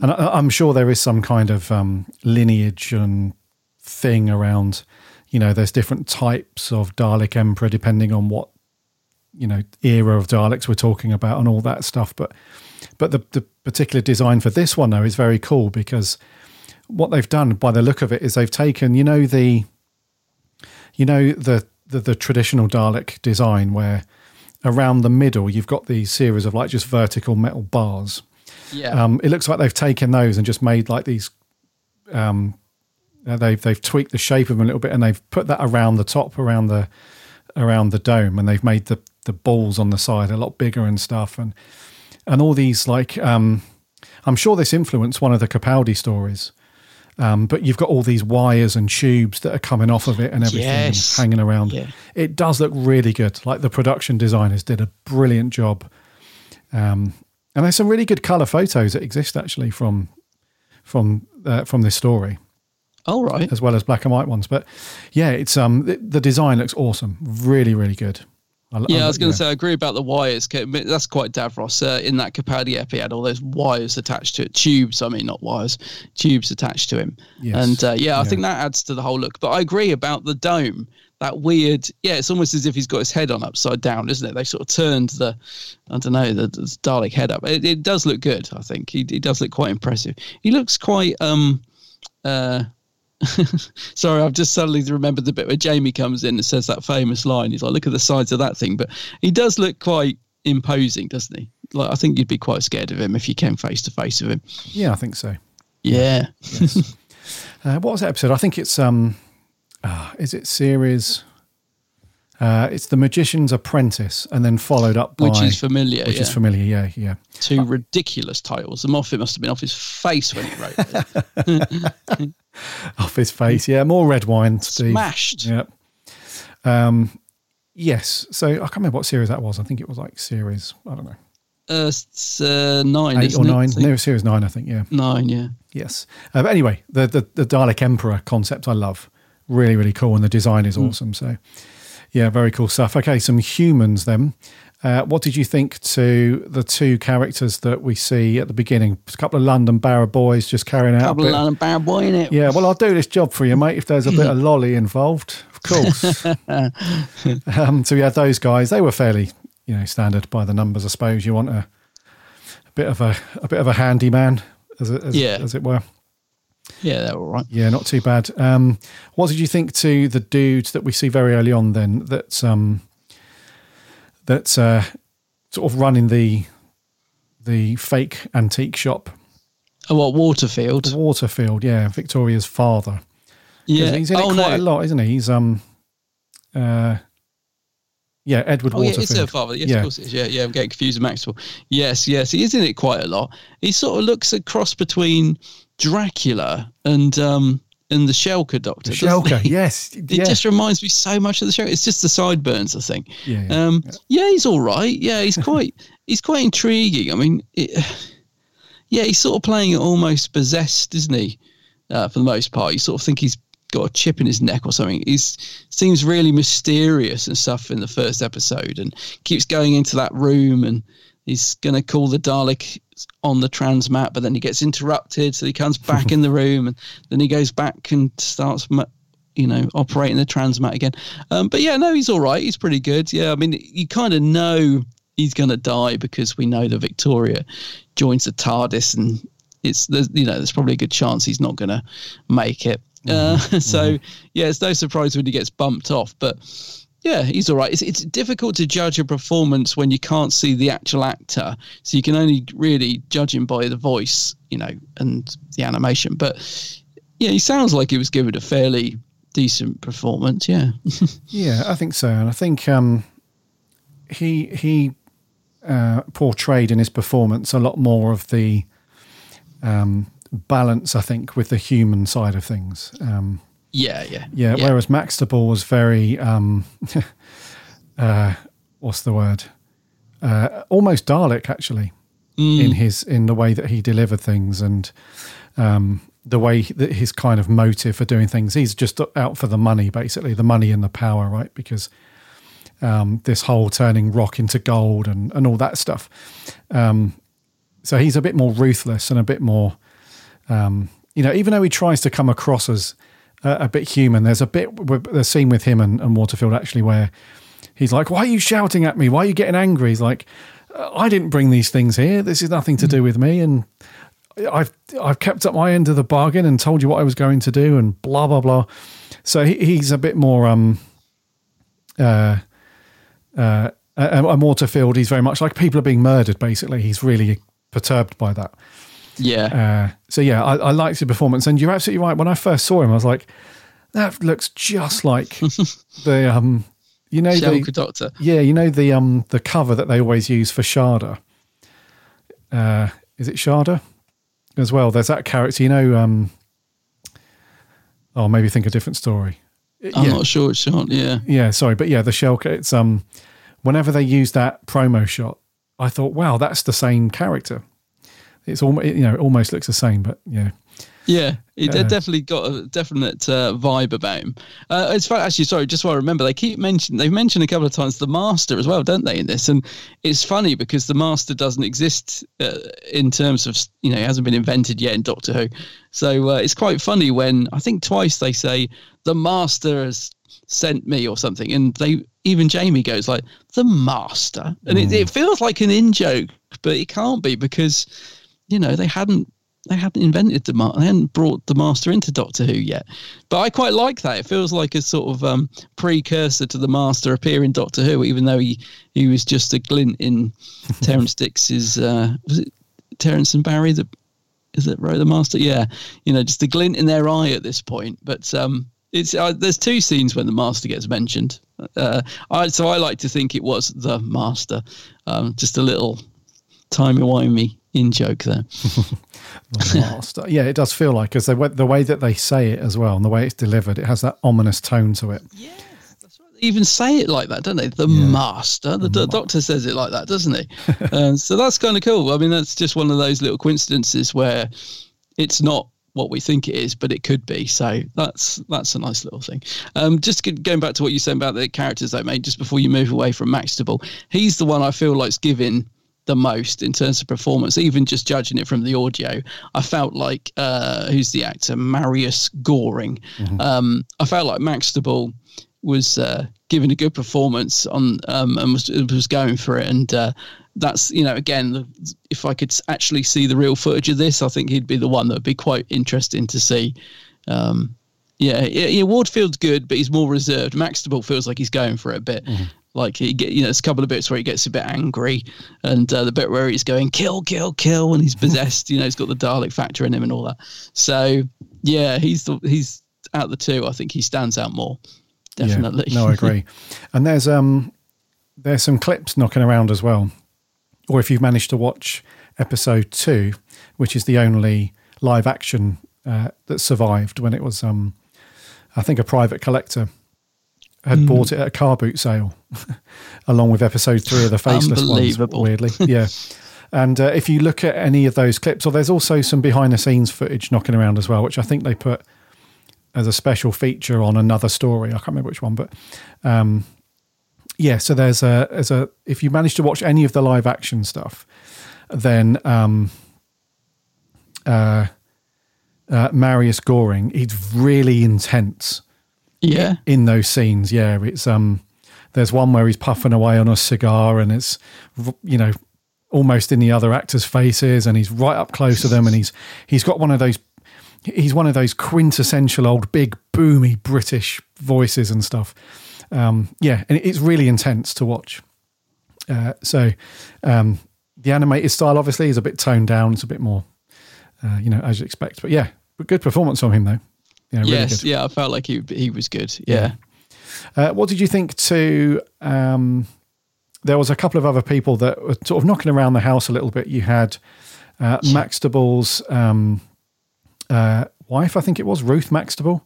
and I, I'm sure there is some kind of um, lineage and thing around, you know, there's different types of Dalek Emperor depending on what you know era of Daleks we're talking about and all that stuff. But but the the particular design for this one though is very cool because what they've done by the look of it is they've taken you know the you know the the, the traditional Dalek design where around the middle you've got these series of like just vertical metal bars. Yeah. Um, it looks like they've taken those and just made like these. Um, uh, they've they've tweaked the shape of them a little bit and they've put that around the top, around the around the dome, and they've made the the balls on the side a lot bigger and stuff, and and all these like. Um, I'm sure this influenced one of the Capaldi stories. Um, but you've got all these wires and tubes that are coming off of it and everything and Yes. hanging around. Yeah. It does look really good. Like the production designers did a brilliant job. Um, and there's some really good color photos that exist actually from from uh, from this story. All right. As well as black and white ones, but yeah, it's um the, the design looks awesome. Really, really good. I, Yeah, I was going to say I agree about the wires. That's quite Davros. Uh, in that Capaldi ep, he had all those wires attached to it, tubes. I mean, not wires, tubes attached to him. Yes. And uh, yeah, I Yeah. think that adds to the whole look. But I agree about the dome. That weird, yeah, it's almost as if he's got his head on upside down, isn't it? They sort of turned the, I don't know, the, the Dalek head up. It, it does look good. I think he, he does look quite impressive. He looks quite um, uh, Sorry, I've just suddenly remembered the bit where Jamie comes in and says that famous line. He's like, "Look at the size of that thing," but he does look quite imposing, doesn't he? Like, I think you'd be quite scared of him if you came face to face with him. Yeah, I think so. Yeah. Yes. uh, what was that episode? I think it's um, uh, is it series? Uh, it's the Magician's Apprentice, and then followed up by Witch's Familiar, Which is familiar, yeah, yeah. Two ridiculous titles. The Moffat must have been off his face when he wrote it. Off his face, yeah. More red wine, Steve. Smashed. Yep. Um, yes. So I can't remember what series that was. I think it was like series. I don't know, Uh, it's uh, nine, eight or it? nine. No, series nine. I think. Yeah. Nine, yeah. Yes. Uh, but anyway, the, the the Dalek Emperor concept I love. Really, really cool, and the design is Mm. awesome. So, yeah, very cool stuff. Okay, some humans then. Uh, what did you think to the two characters that we see at the beginning? A couple of London Barra boys just carrying out. a Couple of bit- London Barra boy in it. Yeah, well, I'll do this job for you, mate. If there's a bit of lolly involved, of course. um, so we had those guys. They were fairly, you know, standard by the numbers. I suppose you want a, a bit of a a bit of a handyman, as it, as, Yeah. as it were. Yeah, they're all right. Yeah, not too bad. Um, what did you think to the dude that we see very early on? Then that's um, that's uh, sort of running the the fake antique shop. Oh, what Waterfield? Waterfield, yeah, Victoria's father. Yeah. he's in it Oh, quite no. a lot, isn't he? He's um, uh, yeah, Edward Oh, yeah, Waterfield. it's her father. Yes, yeah. of course it is. Yeah, yeah, I'm getting confused with Maxwell. Yes, yes, he is in it quite a lot. He sort of looks a cross between Dracula and um and the Shalka Doctor. Shalka, he? yes, It yeah. just reminds me so much of the show. It's just the sideburns, I think. Yeah, yeah, um, yeah. he's all right. Yeah, he's quite he's quite intriguing. I mean, it, yeah, he's sort of playing it almost possessed, isn't he? Uh, for the most part, you sort of think he's got a chip in his neck or something. He seems really mysterious and stuff in the first episode, and keeps going into that room, and he's going to call the Dalek on the transmat, but then he gets interrupted, so he comes back in the room, and then he goes back and starts. You know, operating the transmat again. Um, but yeah, no, he's all right. He's pretty good. Yeah, I mean, you kind of know he's going to die because we know that Victoria joins the TARDIS, and it's there's you know there's probably a good chance he's not going to make it. Uh, so yeah, it's no surprise when he gets bumped off, but yeah, he's all right. It's, it's difficult to judge a performance when you can't see the actual actor, so you can only really judge him by the voice, you know, and the animation. But yeah, he sounds like he was given a fairly decent performance. Yeah, Yeah, I think so, and I think um, he he uh, portrayed in his performance a lot more of the um, balance. I think with the human side of things. Um, yeah, yeah, yeah, Whereas Maxtible was very um, uh, what's the word? Uh, almost Dalek, actually, Mm. in his in the way that he delivered things and um, the way that his kind of motive for doing things. He's just out for the money, basically, the money and the power, right? Because um, this whole turning rock into gold and, and all that stuff. Um, so he's a bit more ruthless and a bit more, um, you know, even though he tries to come across as uh, a bit human. There's a bit the scene with him and, and Waterfield actually where he's like, "Why are you shouting at me? Why are you getting angry?" He's like, "Uh, "I didn't bring these things here. This is nothing to do with me." And I've I've kept up my end of the bargain and told you what I was going to do, and blah blah blah. So he, he's a bit more um uh uh a, a Waterfield. He's very much like people are being murdered. Basically, he's really perturbed by that. Yeah. Uh, so yeah, I, I liked the performance, and you're absolutely right. When I first saw him, I was like, that looks just like the um, you know the Doctor. Yeah, you know the um the cover that they always use for Sharda. Uh, is it Sharda as well? There's that character, you know. Um, oh, maybe think a different story. I'm Yeah. not sure it's shot. Yeah. Yeah, sorry, but yeah, the Shalka. It's um, whenever they use that promo shot, I thought, wow, that's the same character. It's almost you know it almost looks the same, but yeah, Yeah, it Uh, definitely got a definite uh, vibe about him. Uh, it's funny, actually, sorry, just what I remember, they keep mentioning, they've mentioned a couple of times the Master as well, don't they, in this? And it's funny because the Master doesn't exist uh, in terms of, you know, he hasn't been invented yet in Doctor Who. So uh, it's quite funny when I think twice they say, the Master has sent me or something. And they, even Jamie goes like, the Master. And it, it feels like an in joke, but it can't be because, you know, they hadn't they hadn't invented the ma- they hadn't brought the master into Doctor Who yet. But I quite like that. It feels like a sort of um, precursor to the master appearing in Doctor Who, even though he he was just a glint in Terrance Dicks's uh, was it Terrance and Barry that is it right the master? Yeah, you know, just a glint in their eye at this point. But um, it's uh, there's two scenes when the master gets mentioned. Uh, I so I like to think it was the master. Um, just a little timey wimey in joke there. The Master. yeah, it does feel like because the way, the way that they say it as well and the way it's delivered, it has that ominous tone to it. They even say it like that, don't they? The master. The, do- doctor says it like that, doesn't he? uh, so that's kind of cool. I mean, that's just one of those little coincidences where it's not what we think it is, but it could be. So that's that's a nice little thing. Um, just going back to what you said about the characters they made, just before you move away from Maxtible, he's the one I feel like's given the most in terms of performance. Even just judging it from the audio, I felt like uh, who's the actor, Marius Goring. Um, I felt like Max was uh, giving a good performance on um, and was was going for it. And uh, that's you know again, if I could actually see the real footage of this, I think he'd be the one that would be quite interesting to see. Um, yeah, yeah, yeah, Waterfield's good, but he's more reserved. Maxtible feels like he's going for it a bit. Like he get, you know, there's a couple of bits where he gets a bit angry, and uh, the bit where he's going kill, kill, kill, and he's possessed. you know, he's got the Dalek factor in him and all that. So yeah, he's the, he's out of the two. I think he stands out more. Definitely. Yeah, no, I agree. and there's um there's some clips knocking around as well. Or if you've managed to watch episode two, which is the only live action uh, that survived when it was um I think a private collector had Mm. bought it at a car boot sale along with episode three of the faceless ones weirdly yeah and uh, if you look at any of those clips or there's also some behind the scenes footage knocking around as well which i think they put as a special feature on another story. I can't remember which one, but um, yeah. So there's a there's a if you manage to watch any of the live action stuff, then um, uh, uh, Marius Goring, he's really intense. Yeah. in those scenes, yeah, it's um. There's one where he's puffing away on a cigar, and it's you know almost in the other actors' faces, and he's right up close to them, and he's he's got one of those he's one of those quintessential old big boomy British voices and stuff. Um, yeah, and it's really intense to watch. Uh, so um, the animated style obviously is a bit toned down. It's a bit more, uh, you know, as you expect. But yeah, good performance from him though. Yeah, really yes, good. yeah, I felt like he he was good. Yeah. Uh, what did you think to? Um, there was a couple of other people that were sort of knocking around the house a little bit. You had uh, Maxtible's um, uh, wife, I think it was Ruth Maxtible,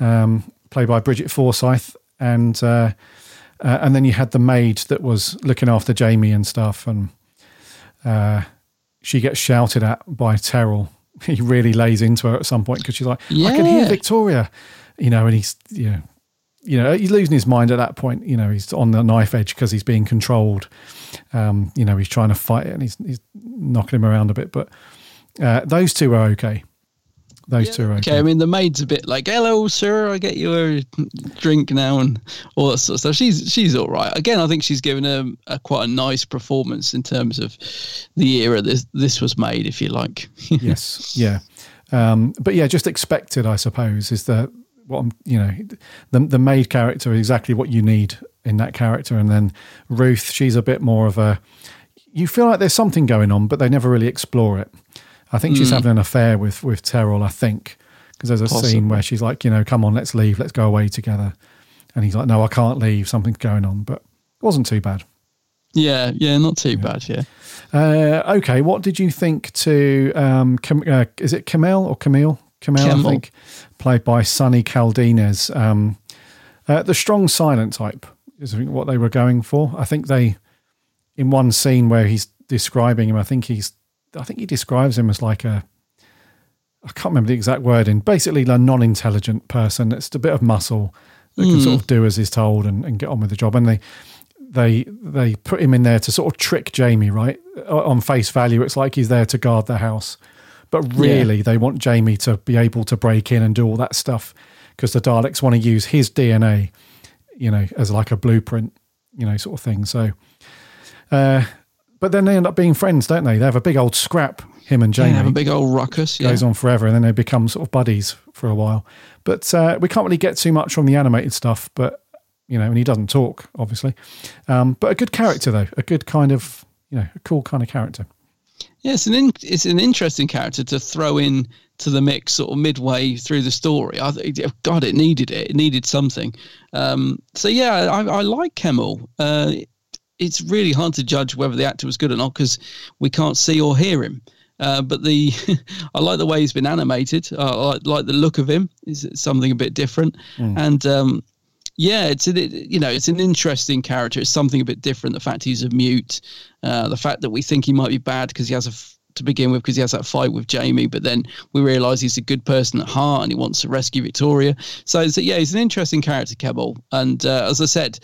um, played by Brigit Forsyth, and uh, uh, and then you had the maid that was looking after Jamie and stuff, and uh, she gets shouted at by Terrall. He really lays into her at some point because she's like, "I can hear Victoria," you know, and he's you know, you know, he's losing his mind at that point. You know, he's on the knife edge because he's being controlled. Um, you know, he's trying to fight it and he's he's knocking him around a bit, but uh, those two are okay. Those two are okay. Okay, I mean the maid's a bit like, "Hello, sir, I get you a drink now," and all that sort of stuff. She's she's all right. Again, I think she's given a, a quite a nice performance in terms of the era this this was made, if you like. yes, yeah, um, but yeah, just expected, I suppose, is that what I'm, you know, the the maid character is exactly what you need in that character, and then Ruth, she's a bit more of a. You feel like there's something going on, but they never really explore it. I think she's Mm. having an affair with with Terrall. I think because there's a Possibly. scene where she's like, you know, come on, let's leave, let's go away together, and he's like, no, I can't leave. Something's going on, but it wasn't too bad. yeah, yeah, not too bad. Yeah. Uh, okay, what did you think to um, Cam- uh, is it Camille or Camille? Camille, I think, played by Sonny Caldinez. Um, uh, the strong silent type is what they were going for. I think they, in one scene where he's describing him, I think he's, I think he describes him as like a, I can't remember the exact wording. Basically, a non-intelligent person. It's a bit of muscle that can Mm. sort of do as is told and, and get on with the job. And they, they, they put him in there to sort of trick Jamie. Right on face value, it's like he's there to guard the house, but really they want Jamie to be able to break in and do all that stuff because the Daleks want to use his DNA, you know, as like a blueprint, you know, sort of thing. So, uh, but then they end up being friends, don't they? They have a big old scrap, him and Yeah, Jamie have a big old ruckus. Yeah. goes on forever, and then they become sort of buddies for a while. But uh, we can't really get too much from the animated stuff. But you know, and he doesn't talk, obviously. Um, but a good character, though, a good kind of you know, a cool kind of character. Yeah, it's an in, it's an interesting character to throw in to the mix sort of midway through the story. I God, it needed it. It needed something. Um, so yeah, I, I like Kemel. Uh, it's really hard to judge whether the actor was good or not because we can't see or hear him. Uh, but the I like the way he's been animated. Uh, I like, like the look of him. Is something a bit different, Mm. and um, yeah, it's an, it, you know it's an interesting character. It's something a bit different. The fact he's a mute, uh, the fact that we think he might be bad because he has a f- to begin with because he has that fight with Jamie, but then we realise he's a good person at heart and he wants to rescue Victoria. So, so yeah, he's an interesting character, Kemel. And uh, as I said,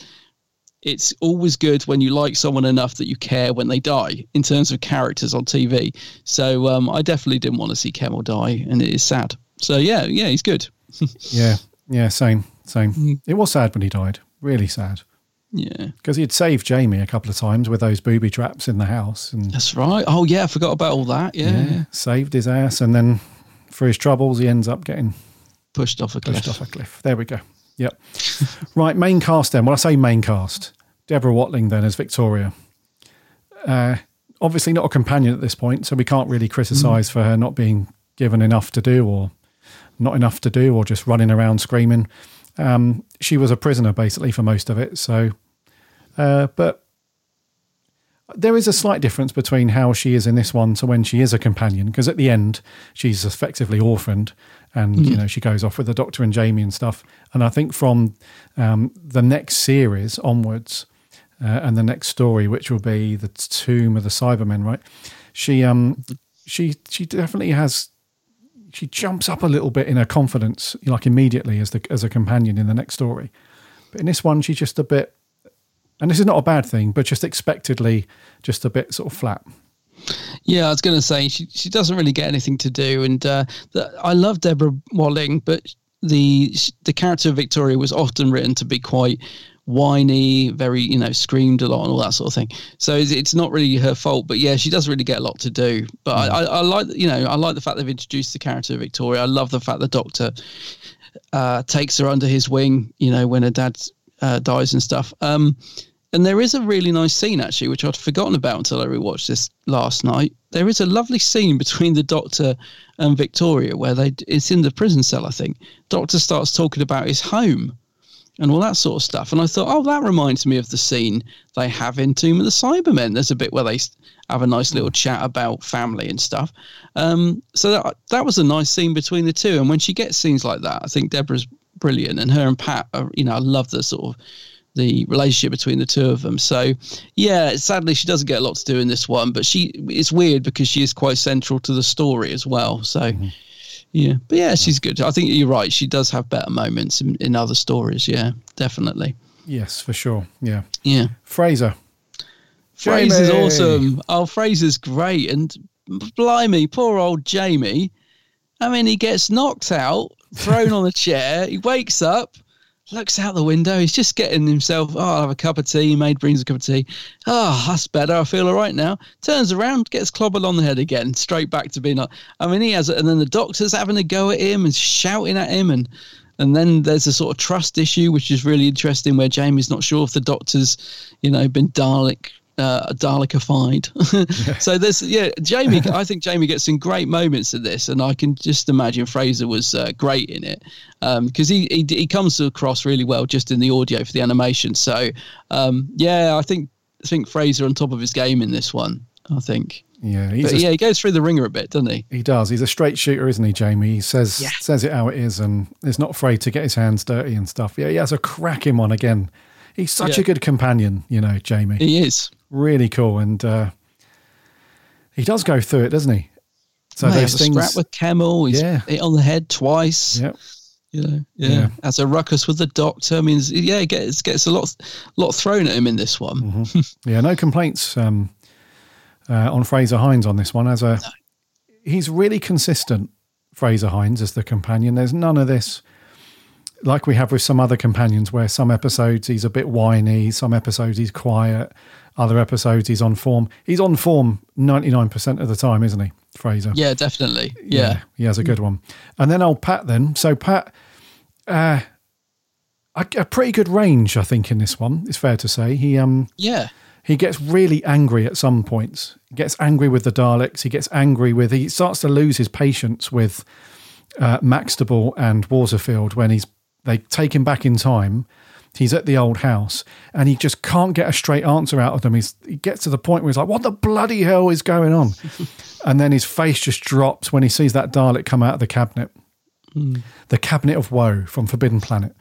it's always good when you like someone enough that you care when they die in terms of characters on TV. So um, I definitely didn't want to see Kemel die, and it is sad. So yeah, yeah, he's good. Yeah, yeah, same, same. Mm. It was sad when he died. Really sad. Yeah, because he'd saved Jamie a couple of times with those booby traps in the house, and That's right. Oh yeah, I forgot about all that. Yeah, yeah. saved his ass, and then for his troubles, he ends up getting pushed off a cliff. pushed off a cliff. There we go. Yep. right, main cast then. When I say main cast, Deborah Watling then as Victoria. Uh, obviously not a companion at this point, so we can't really criticise for her not being given enough to do or not enough to do or just running around screaming. Um, she was a prisoner basically for most of it. So, uh, but there is a slight difference between how she is in this one to when she is a companion, because at the end she's effectively orphaned, and you Mhm. know she goes off with the Doctor and Jamie and stuff. And I think from um, the next series onwards, uh, and the next story, which will be the Tomb of the Cybermen, right? She um she she definitely has she jumps up a little bit in her confidence, like immediately as the as a companion in the next story. But in this one, she's just a bit, and this is not a bad thing, but just expectedly, just a bit sort of flat. Yeah, I was going to say she she doesn't really get anything to do, and uh, the, I love Deborah Watling, but the the character of Victoria was often written to be quite whiny, very you know screamed a lot and all that sort of thing. So it's, it's not really her fault, but yeah, she doesn't really get a lot to do. But I, I, I like you know I like the fact they've introduced the character of Victoria. I love the fact the Doctor uh, takes her under his wing, you know, when her dad uh, dies and stuff. Um, and there is a really nice scene actually, which I'd forgotten about until I rewatched this last night. There is a lovely scene between the Doctor and Victoria where they it's in the prison cell, I think. Doctor starts talking about his home and all that sort of stuff. And I thought, oh, that reminds me of the scene they have in Tomb of the Cybermen. There's a bit where they have a nice little chat about family and stuff. Um, so that, that was a nice scene between the two. And when she gets scenes like that, I think Deborah's brilliant. And her and Pat, are, you know, I love the sort of the relationship between the two of them. So, yeah, sadly she doesn't get a lot to do in this one, but she it's weird because she is quite central to the story as well. So, mm-hmm. yeah, but yeah, she's good. I think you're right. She does have better moments in, in other stories. Yeah, definitely. Yes, for sure. Yeah. Yeah. Frazer. Frazer's Jamie. awesome. Oh, Frazer's great. And blimey, poor old Jamie. I mean, he gets knocked out, thrown on a chair. He wakes up, looks out the window. He's just getting himself. Oh, I'll have a cup of tea. Maid brings a cup of tea. Oh, that's better. I feel all right now. Turns around, gets clobbered on the head again. Straight back to being like. I mean, he has. It. And then the doctor's having a go at him and shouting at him and. And then there's a sort of trust issue, which is really interesting, where Jamie's not sure if the doctor's, you know, been Dalek uh, Dalecified. yeah. So there's yeah, Jamie. I think Jamie gets some great moments in this, and I can just imagine Frazer was uh, great in it because um, he, he he comes across really well just in the audio for the animation. So um, yeah, I think I think Frazer on top of his game in this one. I think. Yeah, but, a, yeah, he goes through the ringer a bit, doesn't he? He does. He's a straight shooter, isn't he, Jamie? He says yeah. says it how it is, and is not afraid to get his hands dirty and stuff. Yeah, he has a cracking one again. He's such yeah. a good companion, you know, Jamie. He is really cool, and uh, he does go through it, doesn't he? So those things. scrap with Kemel. He's yeah. hit on the head twice. Yep. You know, yeah. yeah. As a ruckus with the doctor, I mean, yeah, it gets gets a lot, lot thrown at him in this one. Mm-hmm. yeah, no complaints. Um, uh, on Frazer Hines on this one. As a, no. he's really consistent. Frazer Hines as the companion. There's none of this like we have with some other companions, where some episodes he's a bit whiny, some episodes he's quiet, other episodes he's on form. He's on form 99% of the time, isn't he, Frazer? Yeah, definitely. Yeah. yeah he has a good one. And then old Pat, then. So, Pat, uh, a, a, pretty good range, I think, in this one, it's fair to say. He, um, yeah. He gets really angry at some points. He gets angry with the Daleks. He gets angry with. He starts to lose his patience with uh, Maxtible and Waterfield when he's they take him back in time. He's at the old house and he just can't get a straight answer out of them. He's, he gets to the point where he's like, What the bloody hell is going on? and then his face just drops when he sees that Dalek come out of the cabinet. Mm. The cabinet of woe from Forbidden Planet.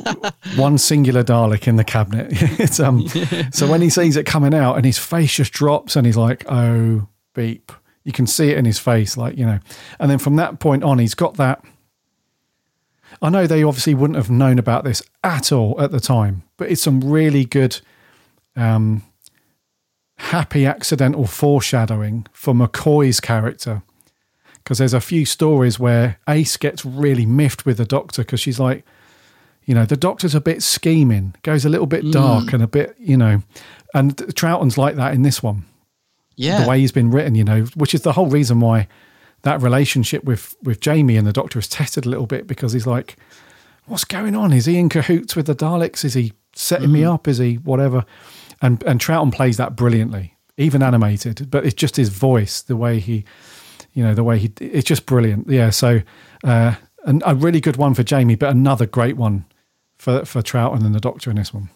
One singular Dalek in the cabinet. it's um. So when he sees it coming out, and his face just drops, and he's like, "Oh, beep!" You can see it in his face, like you know. And then from that point on, he's got that. I know they obviously wouldn't have known about this at all at the time, but it's some really good, um, happy accidental foreshadowing for McCoy's character because there's a few stories where Ace gets really miffed with the doctor because she's like, you know, the doctor's a bit scheming, goes a little bit dark mm. and a bit, you know, and Troughton's like that in this one. Yeah. The way he's been written, you know, which is the whole reason why that relationship with, with Jamie and the doctor is tested a little bit because he's like, what's going on? Is he in cahoots with the Daleks? Is he setting mm. me up? Is he whatever? And, and Troughton plays that brilliantly, even animated, but it's just his voice, the way he, you know, the way he, it's just brilliant. Yeah. So, uh, and a really good one for Jamie, but another great one for, for Troughton and the Doctor in this one.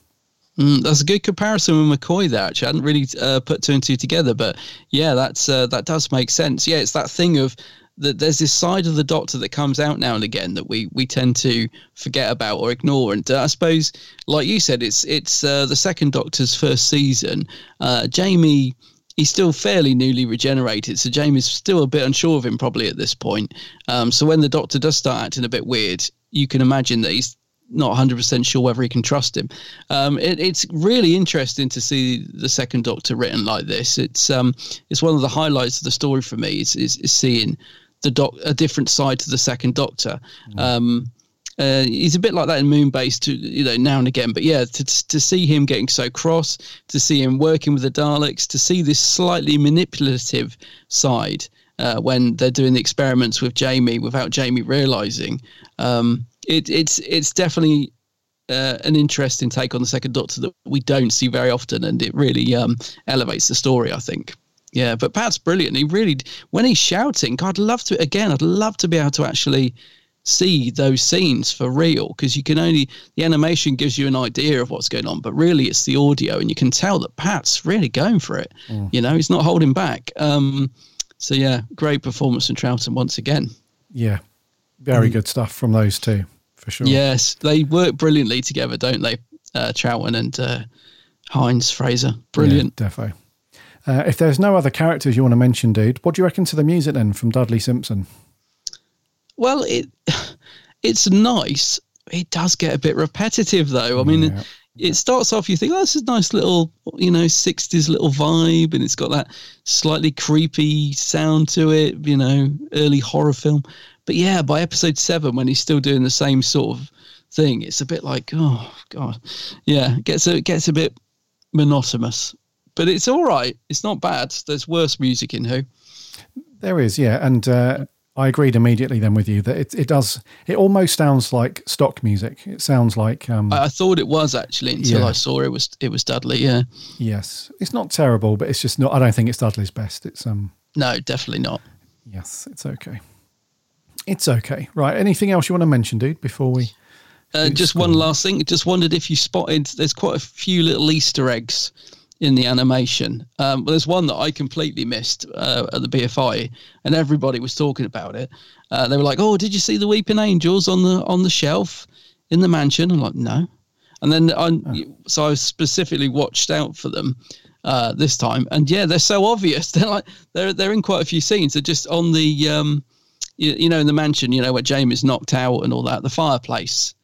Mm, that's a good comparison with McCoy there. Actually, I hadn't really uh, put two and two together, but yeah, that's uh, that does make sense. Yeah, it's that thing of that. There's this side of the Doctor that comes out now and again that we we tend to forget about or ignore. And uh, I suppose, like you said, it's it's uh, the second Doctor's first season. Uh, Jamie he's still fairly newly regenerated, so Jamie's still a bit unsure of him probably at this point. Um, so when the Doctor does start acting a bit weird, you can imagine that he's not 100% sure whether he can trust him. Um, it, it's really interesting to see the second Doctor written like this. It's um, it's one of the highlights of the story for me is, is, is seeing the doc a different side to the second Doctor. Mm. Um, uh, he's a bit like that in Moonbase, to you know, now and again. But yeah, to to see him getting so cross, to see him working with the Daleks, to see this slightly manipulative side uh, when they're doing the experiments with Jamie without Jamie realizing, um, it, it's it's definitely uh, an interesting take on the Second Doctor that we don't see very often, and it really um, elevates the story. I think. Yeah, but Pat's brilliant. He really, when he's shouting, God, I'd love to again. I'd love to be able to actually see those scenes for real because you can only the animation gives you an idea of what's going on but really it's the audio and you can tell that pat's really going for it mm. you know he's not holding back um, so yeah great performance from troughton once again yeah very mm. good stuff from those two for sure yes they work brilliantly together don't they uh, troughton and uh, hines frazer brilliant yeah, defo uh, if there's no other characters you want to mention dude what do you reckon to the music then from dudley simpson well, it it's nice. It does get a bit repetitive, though. I mean, yeah. it starts off. You think, oh, this is a nice little, you know, '60s little vibe, and it's got that slightly creepy sound to it. You know, early horror film. But yeah, by episode seven, when he's still doing the same sort of thing, it's a bit like, oh god, yeah, it gets a it gets a bit monotonous. But it's all right. It's not bad. There's worse music in Who. There is, yeah, and uh, I agreed immediately then with you that it, it does. It almost sounds like stock music. It sounds like. Um, I, I thought it was actually until Yeah. I saw it was it was Dudley. Yeah, yes, it's not terrible, but it's just not. I don't think it's Dudley's best. It's um. no, definitely not. Yes, it's okay. It's okay. Right. Anything else you want to mention, dude? Before we. Uh, just one last thing. Just wondered if you spotted. There's quite a few little Easter eggs in the animation. Um, well, there's one that I completely missed uh, at the BFI, and everybody was talking about it. Uh, they were like, "Oh, did you see the Weeping Angels on the on the shelf in the mansion?" I'm like, "No." And then I, so I specifically watched out for them uh, this time, and yeah, they're so obvious. They're like they're they're in quite a few scenes. They're just on the um, you, you know in the mansion, you know where Jamie's knocked out and all that. The fireplace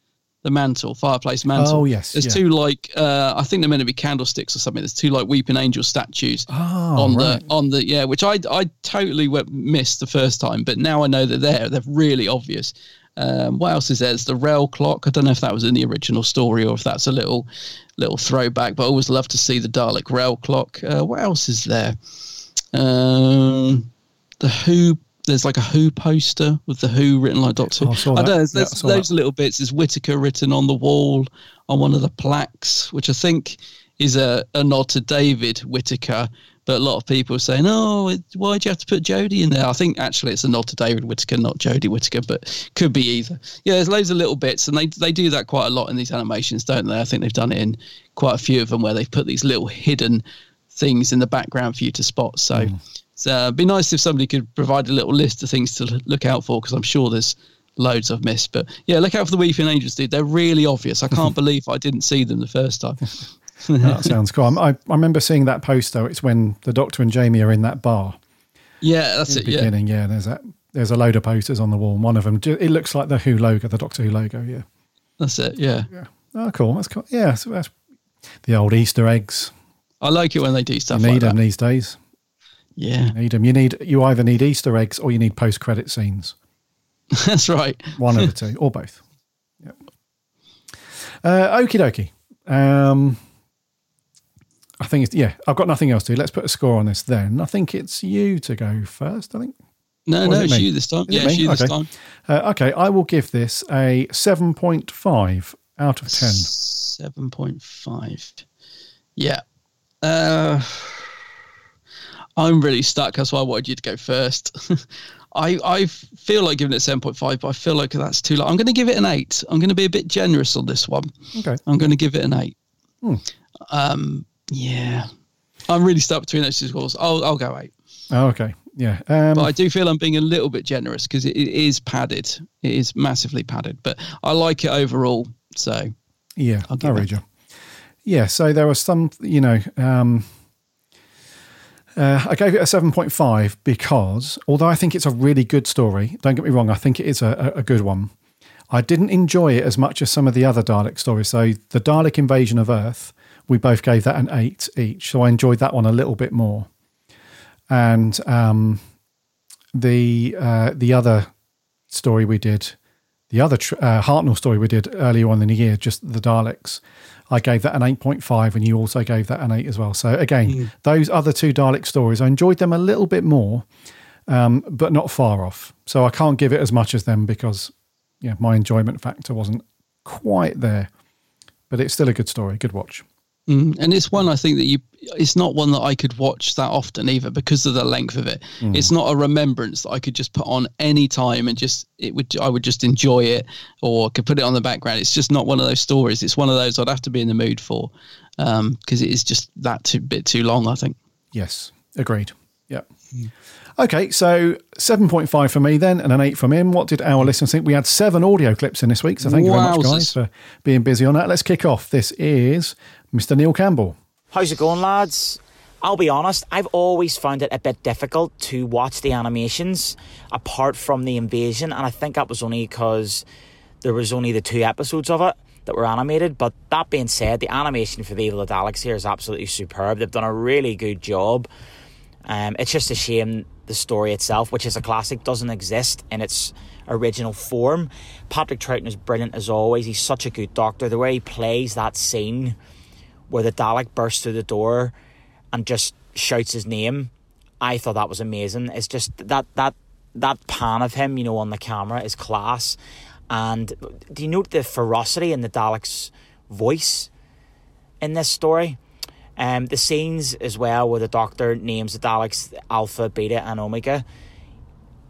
the mantle, fireplace mantle. Oh, yes, There's yeah. two like uh, I think they're meant to be candlesticks or something. There's two like weeping angel statues Oh, on right. the on the yeah, which I I totally went, missed the first time, but now I know they're there. They're really obvious. Um, what else is there? There's the rail clock. I don't know if that was in the original story or if that's a little little throwback. But I always love to see the Dalek rail clock. Uh, what else is there? Um, the Who. There's like a Who poster with the Who written like Doctor. Oh, I I don't know. There's, Yeah, there's those that. little bits. There's Whitaker written on the wall on one of the plaques, which I think is a, a nod to David Whitaker. But a lot of people are saying, "Oh, why'd you have to put Jodie in there?" I think actually it's a nod to David Whitaker, not Jodie Whitaker, but could be either. Yeah, there's loads of little bits, and they they do that quite a lot in these animations, don't they? I think they've done it in quite a few of them where they've put these little hidden things in the background for you to spot. So. Hmm. So it'd be nice if somebody could provide a little list of things to look out for because I'm sure there's loads I've missed. But yeah, look out for the Weeping Angels, dude. They're really obvious. I can't believe I didn't see them the first time. that sounds cool. I, I remember seeing that poster. It's when the Doctor and Jamie are in that bar. yeah, that's it. the Yeah, beginning. Yeah. there's that. There's a load of posters on the wall. And one of them, it looks like the Who logo, the Doctor Who logo. Yeah. that's it. Yeah. Oh, cool. That's cool. Yeah. So that's the old Easter eggs. I like it when they do stuff you need like them that. these days. Yeah, You need them. You need. You either need Easter eggs or you need post-credit scenes. that's right. One of the two, or both. Yep. Uh, okie dokie. Um, I think it's yeah. I've got nothing else to. do. Let's put a score on this then. I think it's you to go first. I think. No, Or no, it it's me? you this time. Is it Yeah, it's me? you this time. Uh, okay, I will give this a seven point five out of ten. Seven point five. Yeah. Uh, I'm really stuck. That's why I wanted you to go first. I I feel like giving it seven point five, but I feel like that's too low. I'm going to give it an eight. I'm going to be a bit generous on this one. Okay. I'm going to give it an eight. Hmm. Um, yeah, I'm really stuck between those two scores. I'll I'll go eight. Oh, okay. Yeah. Um, But I do feel I'm being a little bit generous because it, it is padded. It is massively padded, but I like it overall. So Yeah, I'll I'll, read you. Yeah, so there were some, you know, um, uh, I gave it a 7.5 because although I think it's a really good story, don't get me wrong, I think it is a, a good one. I didn't enjoy it as much as some of the other Dalek stories. So the Dalek invasion of Earth, we both gave that an 8 each. So I enjoyed that one a little bit more. And um, the uh, the other story we did, the other tr- uh, Hartnell story we did earlier on in the year, just the Daleks, I gave that an 8.5, and you also gave that an 8 as well. So, again, those other two Dalek stories, I enjoyed them a little bit more, um, but not far off. So, I can't give it as much as them because yeah, my enjoyment factor wasn't quite there. But it's still a good story, good watch. Mm, and it's one I think that you. It's not one that I could watch that often either because of the length of it. Mm. It's not a remembrance that I could just put on any time and just it would. I would just enjoy it or could put it on the background. It's just not one of those stories. It's one of those I'd have to be in the mood for because it is just that too bit too long. I think. Yes, agreed. Yeah. Okay, so 7.5 for me then and an 8 from him. What did our listeners think? We had seven audio clips in this week, so thank you very much, guys, for being busy on that. Let's kick off. This is Mr. Neil Campbell. How's it going, lads? I'll be honest, I've always found it a bit difficult to watch the animations apart from the invasion, and I think that was only because there was only the two episodes of it that were animated. But that being said, the animation for the Evil of Daleks here is absolutely superb. They've done a really good job. Um, it's just a shame the story itself, which is a classic, doesn't exist in its original form. Patrick Troughton is brilliant as always. He's such a good doctor. The way he plays that scene where the Dalek bursts through the door and just shouts his name, I thought that was amazing. It's just that that that pan of him, you know, on the camera is class. And do you note the ferocity in the Dalek's voice in this story? Um, the scenes as well where the Doctor names the Daleks Alpha, Beta, and Omega,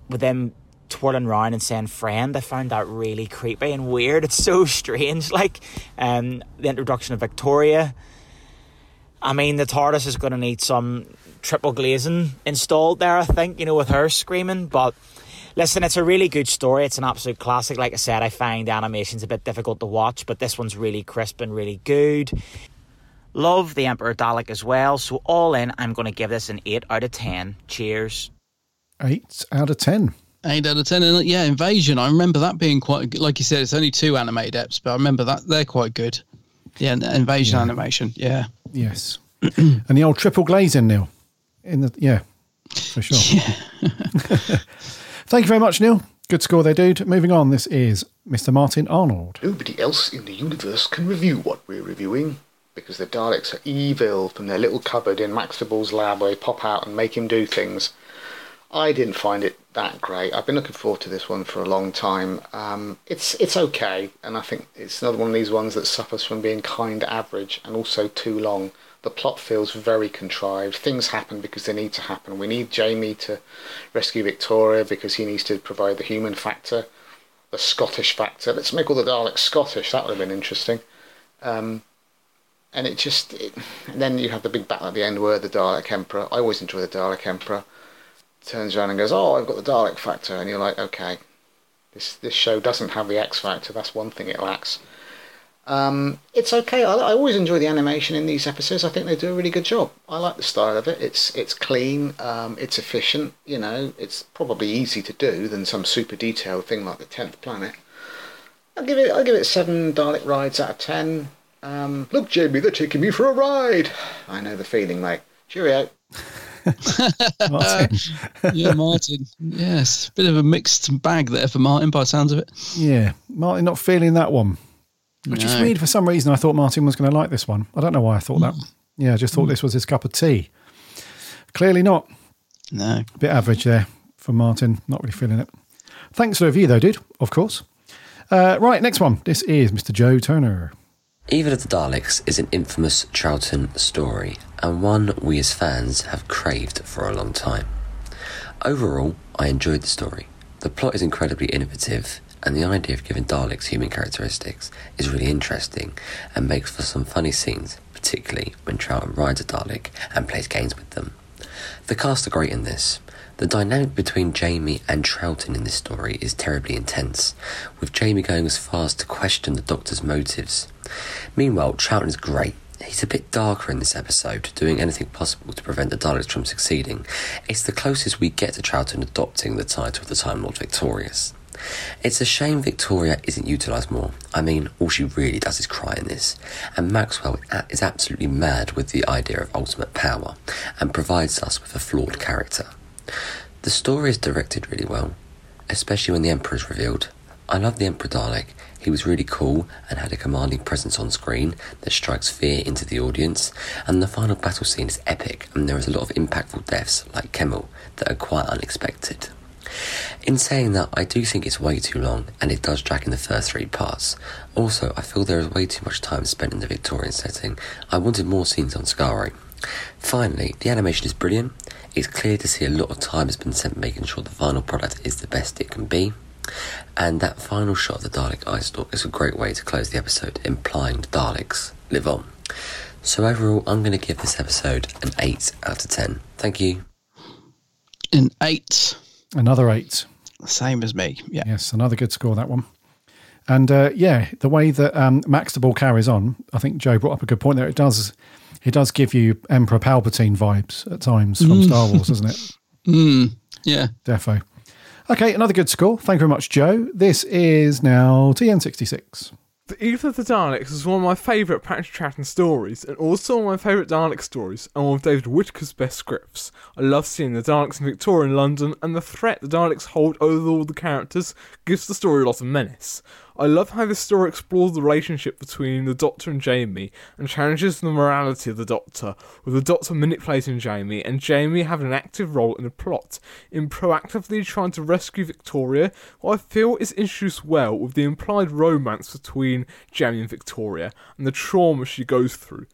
with them twirling around and saying "friend," I found that really creepy and weird. It's so strange. Like um, the introduction of Victoria. I mean, the TARDIS is going to need some triple glazing installed there. I think you know with her screaming, but. Listen, it's a really good story. It's an absolute classic. Like I said, I find animation's a bit difficult to watch, but this one's really crisp and really good. Love the Emperor Dalek as well. So all in, I'm going to give this an eight out of ten. Cheers. Eight out of ten. Eight out of ten, and uh, yeah, Invasion. I remember that being quite good. Like you said, it's only two animated eps, but I remember that they're quite good. Yeah, uh, Invasion Yeah. animation. Yeah, Yes. and the old triple glazing, Neil. In the yeah, for sure. Yeah. Thank you very much, Neil. Good score there, dude. Moving on, this is Mr. Martin Arnold. Nobody else in the universe can review what we're reviewing because the Daleks are evil from their little cupboard in Maxtible's lab where they pop out and make him do things. I didn't find it that great. I've been looking forward to this one for a long time. Um, it's it's okay, and I think it's another one of these ones that suffers from being kind average and also too long. The plot feels very contrived. Things happen because they need to happen. We need Jamie to rescue Victoria because he needs to provide the human factor, the Scottish factor. Let's make all the Daleks Scottish. That would have been interesting. Um, and it just it, and then you have the big battle at the end where the Dalek Emperor. I always enjoy the Dalek Emperor. Turns around and goes, "Oh, I've got the Dalek factor," and you're like, "Okay, this this show doesn't have the X factor. That's one thing it lacks." Um, it's okay. I, I always enjoy the animation in these episodes. I think they do a really good job. I like the style of it. It's it's clean. Um, it's efficient. You know, it's probably easy to do than some super detailed thing like the Tenth Planet. I'll give it. I'll give it seven Dalek rides out of ten. Um, look, Jamie, they're taking me for a ride. I know the feeling, mate. Cheerio. Martin. yeah, Martin. Yes, bit of a mixed bag there for Martin, by the sounds of it. Yeah, Martin not feeling that one. Which is weird for some reason. I thought Martin was going to like this one. I don't know why I thought that. Yeah, I just thought this was his cup of tea. Clearly not. No. Bit average there for Martin. Not really feeling it. Thanks for the review, though, dude. Of course. Uh, right, next one. This is Mr. Joe Turner. Evil of the Daleks is an infamous Troughton story, and one we as fans have craved for a long time. Overall, I enjoyed the story. The plot is incredibly innovative, and the idea of giving Daleks human characteristics is really interesting and makes for some funny scenes, particularly when Troughton rides a Dalek and plays games with them. The cast are great in this. The dynamic between Jamie and Troughton in this story is terribly intense, with Jamie going as far as to question the Doctor's motives. Meanwhile, Troughton is great. He's a bit darker in this episode, doing anything possible to prevent the Daleks from succeeding. It's the closest we get to Troughton adopting the title of the Time Lord Victorious. It's a shame Victoria isn't utilised more. I mean, all she really does is cry in this. And Maxwell is absolutely mad with the idea of ultimate power and provides us with a flawed character. The story is directed really well, especially when the Emperor is revealed. I love the Emperor Dalek. He was really cool and had a commanding presence on screen that strikes fear into the audience, and the final battle scene is epic, and there is a lot of impactful deaths, like Kemel, that are quite unexpected. In saying that, I do think it's way too long, and it does drag in the first three parts. Also, I feel there is way too much time spent in the Victorian setting. I wanted more scenes on Skaro. Finally, the animation is brilliant. It's clear to see a lot of time has been spent making sure the final product is the best it can be. And that final shot of the Dalek eye stalk is a great way to close the episode, implying the Daleks live on. So overall, I'm going to give this episode an 8 out of 10. Thank you. An eight. Another eight. Same as me. Yeah. Yes, another good score, that one. And uh, yeah, the way that um, Maxtible carries on, I think Joe brought up a good point there. It does, it does give you Emperor Palpatine vibes at times from Mm. Star Wars, doesn't it? Mm, yeah. Defo. Okay, another good score. Thank you very much, Joe. This is now TN66. The Evil of the Daleks is one of my favourite Patrick Troughton stories, and also one of my favourite Dalek stories, and one of David Whitaker's best scripts. I love seeing the Daleks in Victorian London, and the threat the Daleks hold over all the characters gives the story a lot of menace. I love how this story explores the relationship between the Doctor and Jamie, and challenges the morality of the Doctor, with the Doctor manipulating Jamie, and Jamie having an active role in the plot, in proactively trying to rescue Victoria, who I feel is introduced well with the implied romance between Jamie and Victoria, and the trauma she goes through.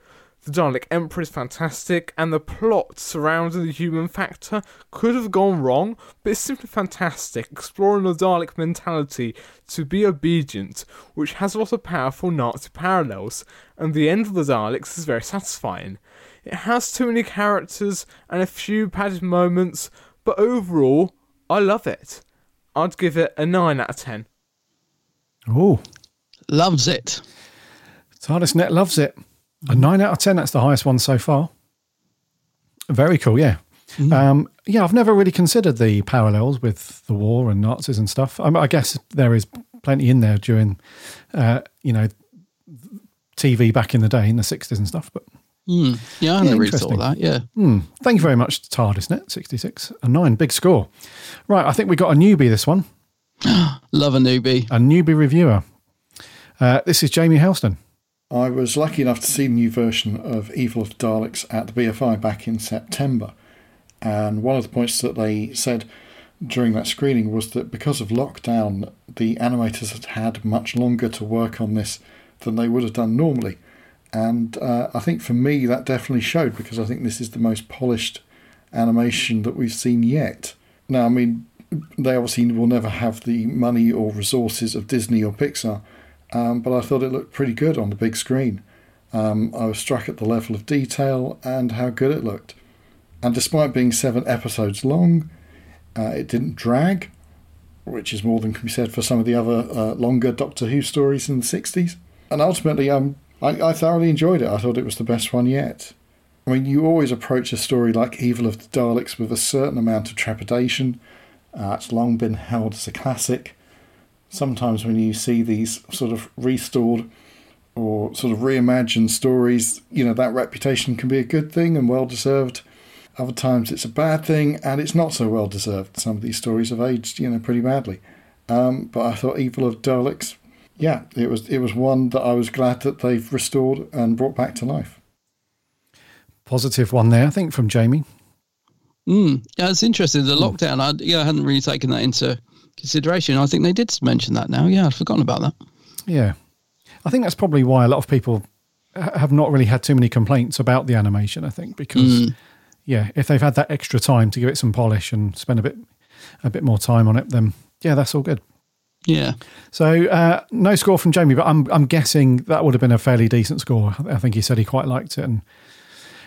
The Dalek Emperor is fantastic, and the plot surrounding the human factor could have gone wrong, but it's simply fantastic, exploring the Dalek mentality to be obedient, which has a lot of powerful Nazi parallels, and the end of the Daleks is very satisfying. It has too many characters and a few padded moments, but overall, I love it. I'd give it a 9 out of 10. Oh, loves it. TARDIS Net loves it. A nine out of ten. That's the highest one so far. Very cool. Yeah. Um, yeah, I've never really considered the parallels with the war and Nazis and stuff. I, I guess there is plenty in there during, uh, you know, TV back in the day in the sixties and stuff. But Mm. Yeah, I Yeah, never really thought interesting. that. Yeah. Hmm. Thank you very much, TARDISnet sixty six a nine, big score. Right, I think we got a newbie this one. Love a newbie. A newbie reviewer. Uh, this is Jamie Helston. I was lucky enough to see the new version of Evil of the Daleks at the BFI back in September. And one of the points that they said during that screening was that because of lockdown, the animators had had much longer to work on this than they would have done normally. And uh, I think for me, that definitely showed because I think this is the most polished animation that we've seen yet. Now, I mean, they obviously will never have the money or resources of Disney or Pixar, um, but I thought it looked pretty good on the big screen. Um, I was struck at the level of detail and how good it looked. And despite being seven episodes long, uh, it didn't drag, which is more than can be said for some of the other uh, longer Doctor Who stories in the 60s. And ultimately, um, I, I thoroughly enjoyed it. I thought it was the best one yet. I mean, you always approach a story like Evil of the Daleks with a certain amount of trepidation. Uh, it's long been held as a classic. Sometimes when you see these sort of restored or sort of reimagined stories, you know, that reputation can be a good thing and well deserved. Other times it's a bad thing and it's not so well deserved. Some of these stories have aged, you know, pretty badly. Um, but I thought Evil of Daleks, yeah, it was it was one that I was glad that they've restored and brought back to life. Positive one there, I think, from Jamie. Mm. Yeah, it's interesting. The lockdown, I, yeah, I hadn't really taken that into consideration. I think they did mention that now. Yeah, I'd forgotten about that. Yeah. I think that's probably why a lot of people have not really had too many complaints about the animation, I think, because, Mm. yeah, if they've had that extra time to give it some polish and spend a bit a bit more time on it, then, yeah, that's all good. Yeah. So, uh, no score from Jamie, but I'm, I'm guessing that would have been a fairly decent score. I think he said he quite liked it. And,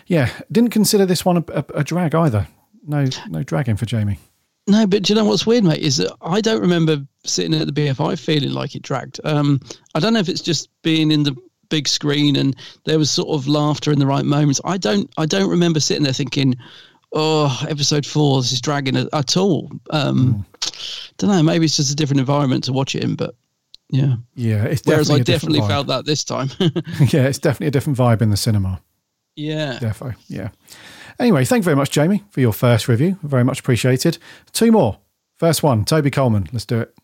yeah, didn't consider this one a, a, a drag either. No, no dragging for Jamie. No, but do you know what's weird, mate? Is that I don't remember sitting at the BFI feeling like it dragged. Um, I don't know if it's just being in the big screen and there was sort of laughter in the right moments. I don't, I don't remember sitting there thinking, "Oh, episode four, this is dragging at, at all." Um, Don't know. Maybe it's just a different environment to watch it in, but yeah, Yeah, it's Whereas I definitely a different definitely vibe. felt that this time. yeah, it's definitely a different vibe in the cinema. yeah. definitely. yeah. Anyway, thank you very much, Jamie, for your first review. Very much appreciated. Two more. First one, Toby Coleman. Let's do it.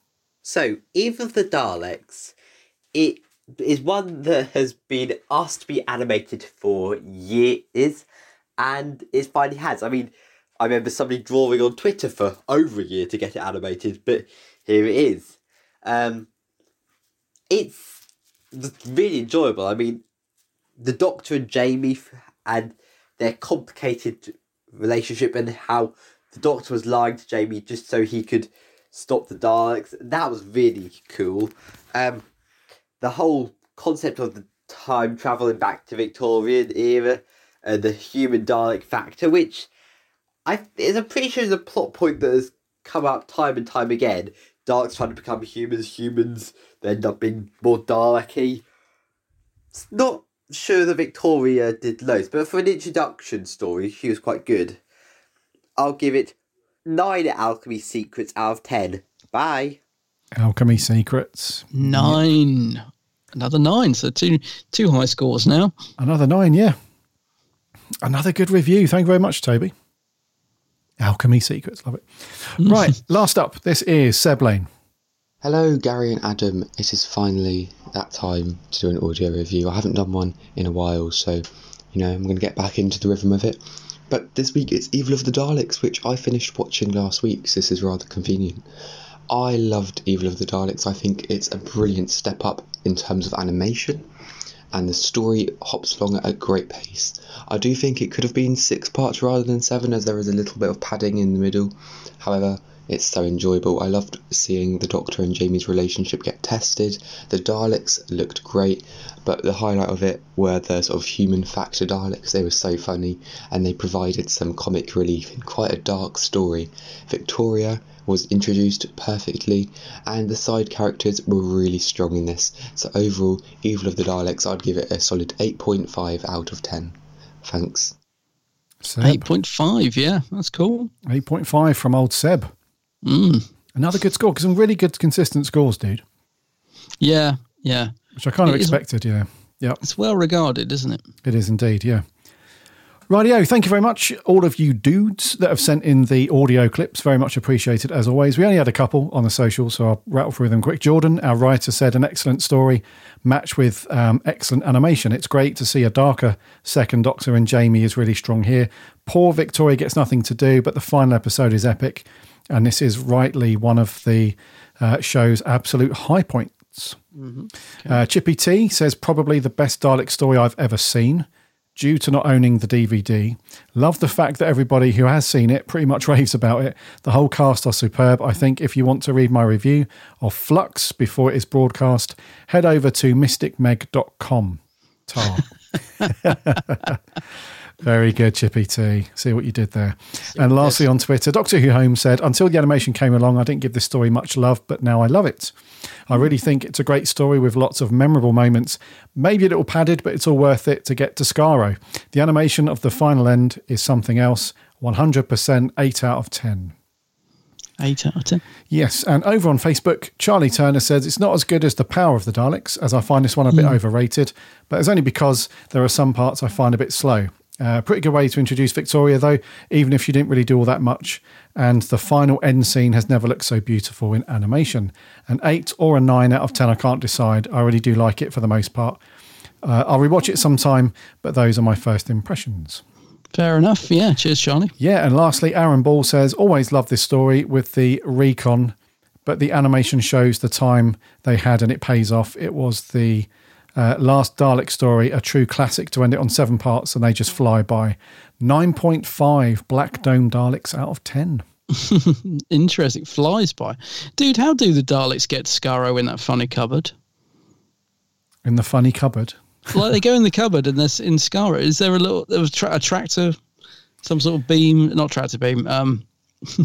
So, Evil of the Daleks, it is one that has been asked to be animated for years, and it finally has. I mean, I remember somebody drawing on Twitter for over a year to get it animated, but here it is. Um, it's really enjoyable. I mean, the Doctor and Jamie and their complicated relationship and how the Doctor was lying to Jamie just so he could stop the Daleks. That was really cool. Um, the whole concept of the time traveling back to Victorian era and the human Dalek factor, which I is I'm pretty sure is a plot point that has come up time and time again. Daleks trying to become humans, humans they end up being more Dalek-y. It's not sure the Victoria did loads, but for an introduction story, she was quite good. I'll give it nine alchemy secrets out of ten. Bye. Alchemy Secrets. Nine. Another nine, so two two high scores now. Another nine, yeah. Another good review. Thank you very much, Toby. Alchemy Secrets, love it. Right, last up, this is Seb Lane. Hello, Gary and Adam. It is finally that time to do an audio review. I haven't done one in a while, so you know I'm going to get back into the rhythm of it. But this week it's Evil of the Daleks, which I finished watching last week, so this is rather convenient. I loved Evil of the Daleks. I think it's a brilliant step up in terms of animation, and the story hops along at a great pace. I do think it could have been six parts rather than seven, as there is a little bit of padding in the middle. However, it's so enjoyable. I loved seeing the Doctor and Jamie's relationship get tested. The Daleks looked great, but the highlight of it were the sort of human factor Daleks. They were so funny and they provided some comic relief in quite a dark story. Victoria was introduced perfectly, and the side characters were really strong in this. So, overall, Evil of the Daleks, I'd give it a solid 8.5 out of 10. Thanks. Seb. 8.5, yeah, that's cool. 8.5 from old Seb. Mm. Another good score, because some really good, consistent scores, dude. Yeah, yeah. Which I kind of It is- expected, yeah. Yeah. It's well regarded, isn't it? It is indeed, yeah. Rightio, thank you very much, all of you dudes that have sent in the audio clips. Very much appreciated, as always. We only had a couple on the social, so I'll rattle through them quick. Jordan, our writer, said an excellent story matched with um, excellent animation. It's great to see a darker second Doctor, and Jamie is really strong here. Poor Victoria gets nothing to do, but the final episode is epic, and this is rightly one of the uh, show's absolute high points. Uh, Chippy T says probably the best Dalek story I've ever seen. Due to not owning the DVD, love the fact that everybody who has seen it pretty much raves about it. The whole cast are superb. I think if you want to read my review of Flux before it is broadcast, head over to mysticmeg.com. Tar. Very good, Chippy T. See what you did there. And lastly, on Twitter, Doctor Who Home said, Until the animation came along, I didn't give this story much love, but now I love it. I really mm. think it's a great story with lots of memorable moments. Maybe a little padded, but it's all worth it to get to Skaro. The animation of the final end is something else. 100% 8 out of 10. 8 out of 10. Yes, and over on Facebook, Charlie Turner says it's not as good as The Power of the Daleks, as I find this one a bit mm. overrated, but it's only because there are some parts I find a bit slow. Uh, pretty good way to introduce Victoria, though, even if she didn't really do all that much. And the final end scene has never looked so beautiful in animation. An 8 or a 9 out of 10, I can't decide. I really do like it for the most part. Uh, I'll rewatch it sometime, but those are my first impressions. Fair enough. Yeah. Cheers, Charlie. Yeah, and lastly, Aaron Ball says, always love this story with the recon, but the animation shows the time they had and it pays off. It was the uh, last Dalek story, a true classic to end it on seven parts, and they just fly by. 9.5 Black Dome Daleks out of 10. Interesting. Flies by. Dude, how do the Daleks get Skaro in that funny cupboard? In the funny cupboard. like they go in the cupboard and there's in Skaro. Is there a little there was tra- a tractor, some sort of beam, not tractor beam. Um,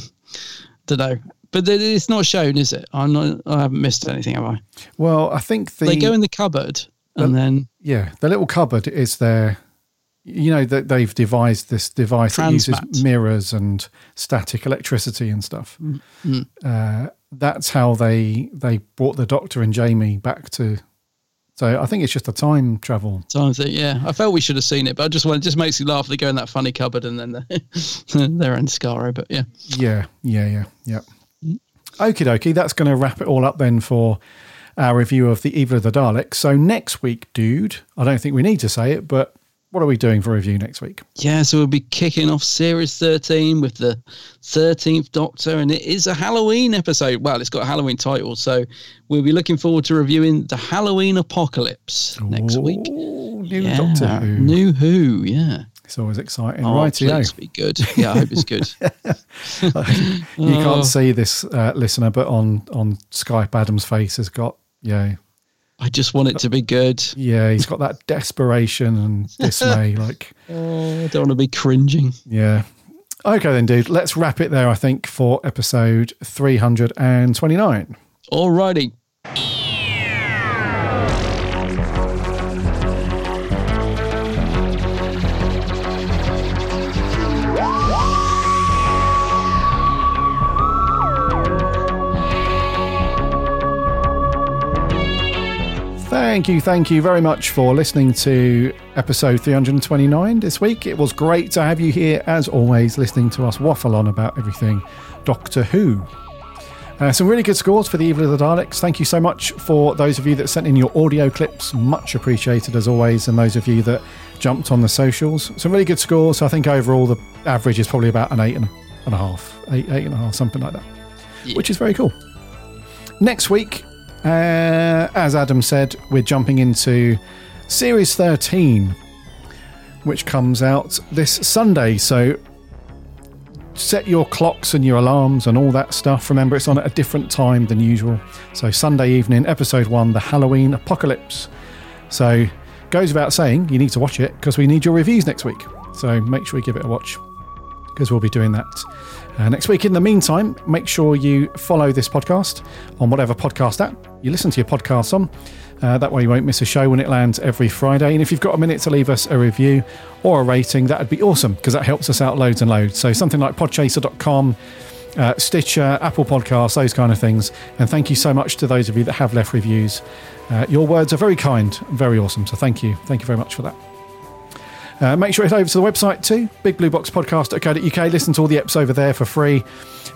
don't know, but it's not shown, is it? I'm not. I haven't missed anything, have I? Well, I think the. they go in the cupboard and then Yeah, the little cupboard is there. You know that they've devised this device that uses mirrors and static electricity and stuff. Mm. Uh, that's how they they brought the Doctor and Jamie back to. So I think it's just a time travel. time thing. Yeah, I felt we should have seen it, but I just want it just makes you laugh. They go in that funny cupboard and then they're, they're in Skaro. But yeah, Yeah, yeah, yeah, yeah. Okie dokie, that's going to wrap it all up then for our review of the Evil of the Daleks. So next week, dude, I don't think we need to say it, but what are we doing for review next week? Yeah, so we'll be kicking off series 13 with the 13th Doctor, and it is a Halloween episode. Well, it's got a Halloween title, so we'll be looking forward to reviewing the Halloween Apocalypse next week. New yeah, Doctor Who. New Who, yeah. It's always exciting. Oh, Rightio. please be good. Yeah, I hope it's good. you Oh. can't see this uh, listener, but on on Skype, Adam's face has got yeah. I just want it to be good. Yeah, he's got that desperation and dismay. like, Oh, I don't want to be cringing. yeah. Okay, then, dude. Let's wrap it there. I think for episode three hundred and thank you, thank you very much for listening to episode 329 this week. It was great to have you here, as always, listening to us waffle on about everything Doctor Who. Uh, some really good scores for the Evil of the Daleks. Thank you so much for those of you that sent in your audio clips. Much appreciated as always. And those of you that jumped on the socials. Some really good scores. I think overall the average is probably about an eight and a half, eight, eight and a half, something like that, which is very cool. Next week, uh, as Adam said, we're jumping into series 13, which comes out this Sunday. So set your clocks and your alarms and all that stuff. Remember, it's on at a different time than usual. So, Sunday evening, episode one, The Halloween Apocalypse. So, goes without saying, you need to watch it because we need your reviews next week. So, make sure you give it a watch because we'll be doing that uh, next week. In the meantime, make sure you follow this podcast on whatever podcast app you listen to your podcasts on. Uh, that way, you won't miss a show when it lands every Friday. And if you've got a minute to leave us a review or a rating, that would be awesome because that helps us out loads and loads. So, something like podchaser.com, uh, Stitcher, Apple Podcasts, those kind of things. And thank you so much to those of you that have left reviews. Uh, your words are very kind, very awesome. So, thank you. Thank you very much for that. Uh, make sure head over to the website too, bigblueboxpodcast.co.uk. Listen to all the eps over there for free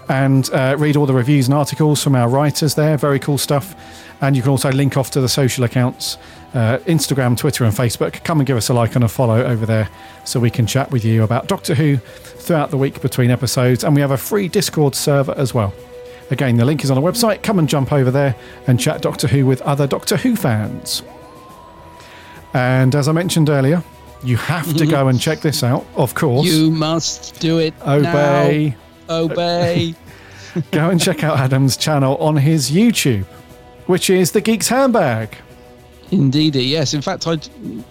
and uh, read all the reviews and articles from our writers there. Very cool stuff. And you can also link off to the social accounts uh, Instagram, Twitter, and Facebook. Come and give us a like and a follow over there so we can chat with you about Doctor Who throughout the week between episodes. And we have a free Discord server as well. Again, the link is on the website. Come and jump over there and chat Doctor Who with other Doctor Who fans. And as I mentioned earlier, you have to go and check this out, of course. You must do it. Obey. Now. Obey. go and check out Adam's channel on his YouTube, which is The Geek's Handbag. Indeed, yes. In fact, I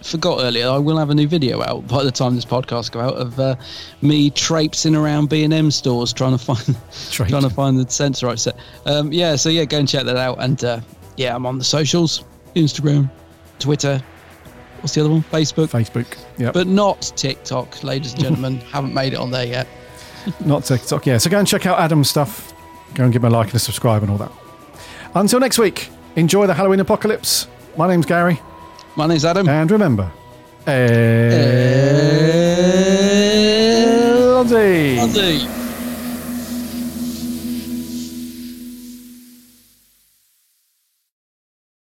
forgot earlier. I will have a new video out by the time this podcast go out of uh, me traipsing around B and M stores trying to find trying to find the Sensorite set. Um, yeah, so yeah, go and check that out. And uh, yeah, I'm on the socials: Instagram, Twitter. What's the other one? Facebook. Facebook. Yeah, but not TikTok, ladies and gentlemen. haven't made it on there yet. not TikTok. Yeah, so go and check out Adam's stuff. Go and give him a like and a subscribe and all that. Until next week, enjoy the Halloween apocalypse. My name's Gary. My name's Adam. And remember, eh. Allons-y. Allons-y.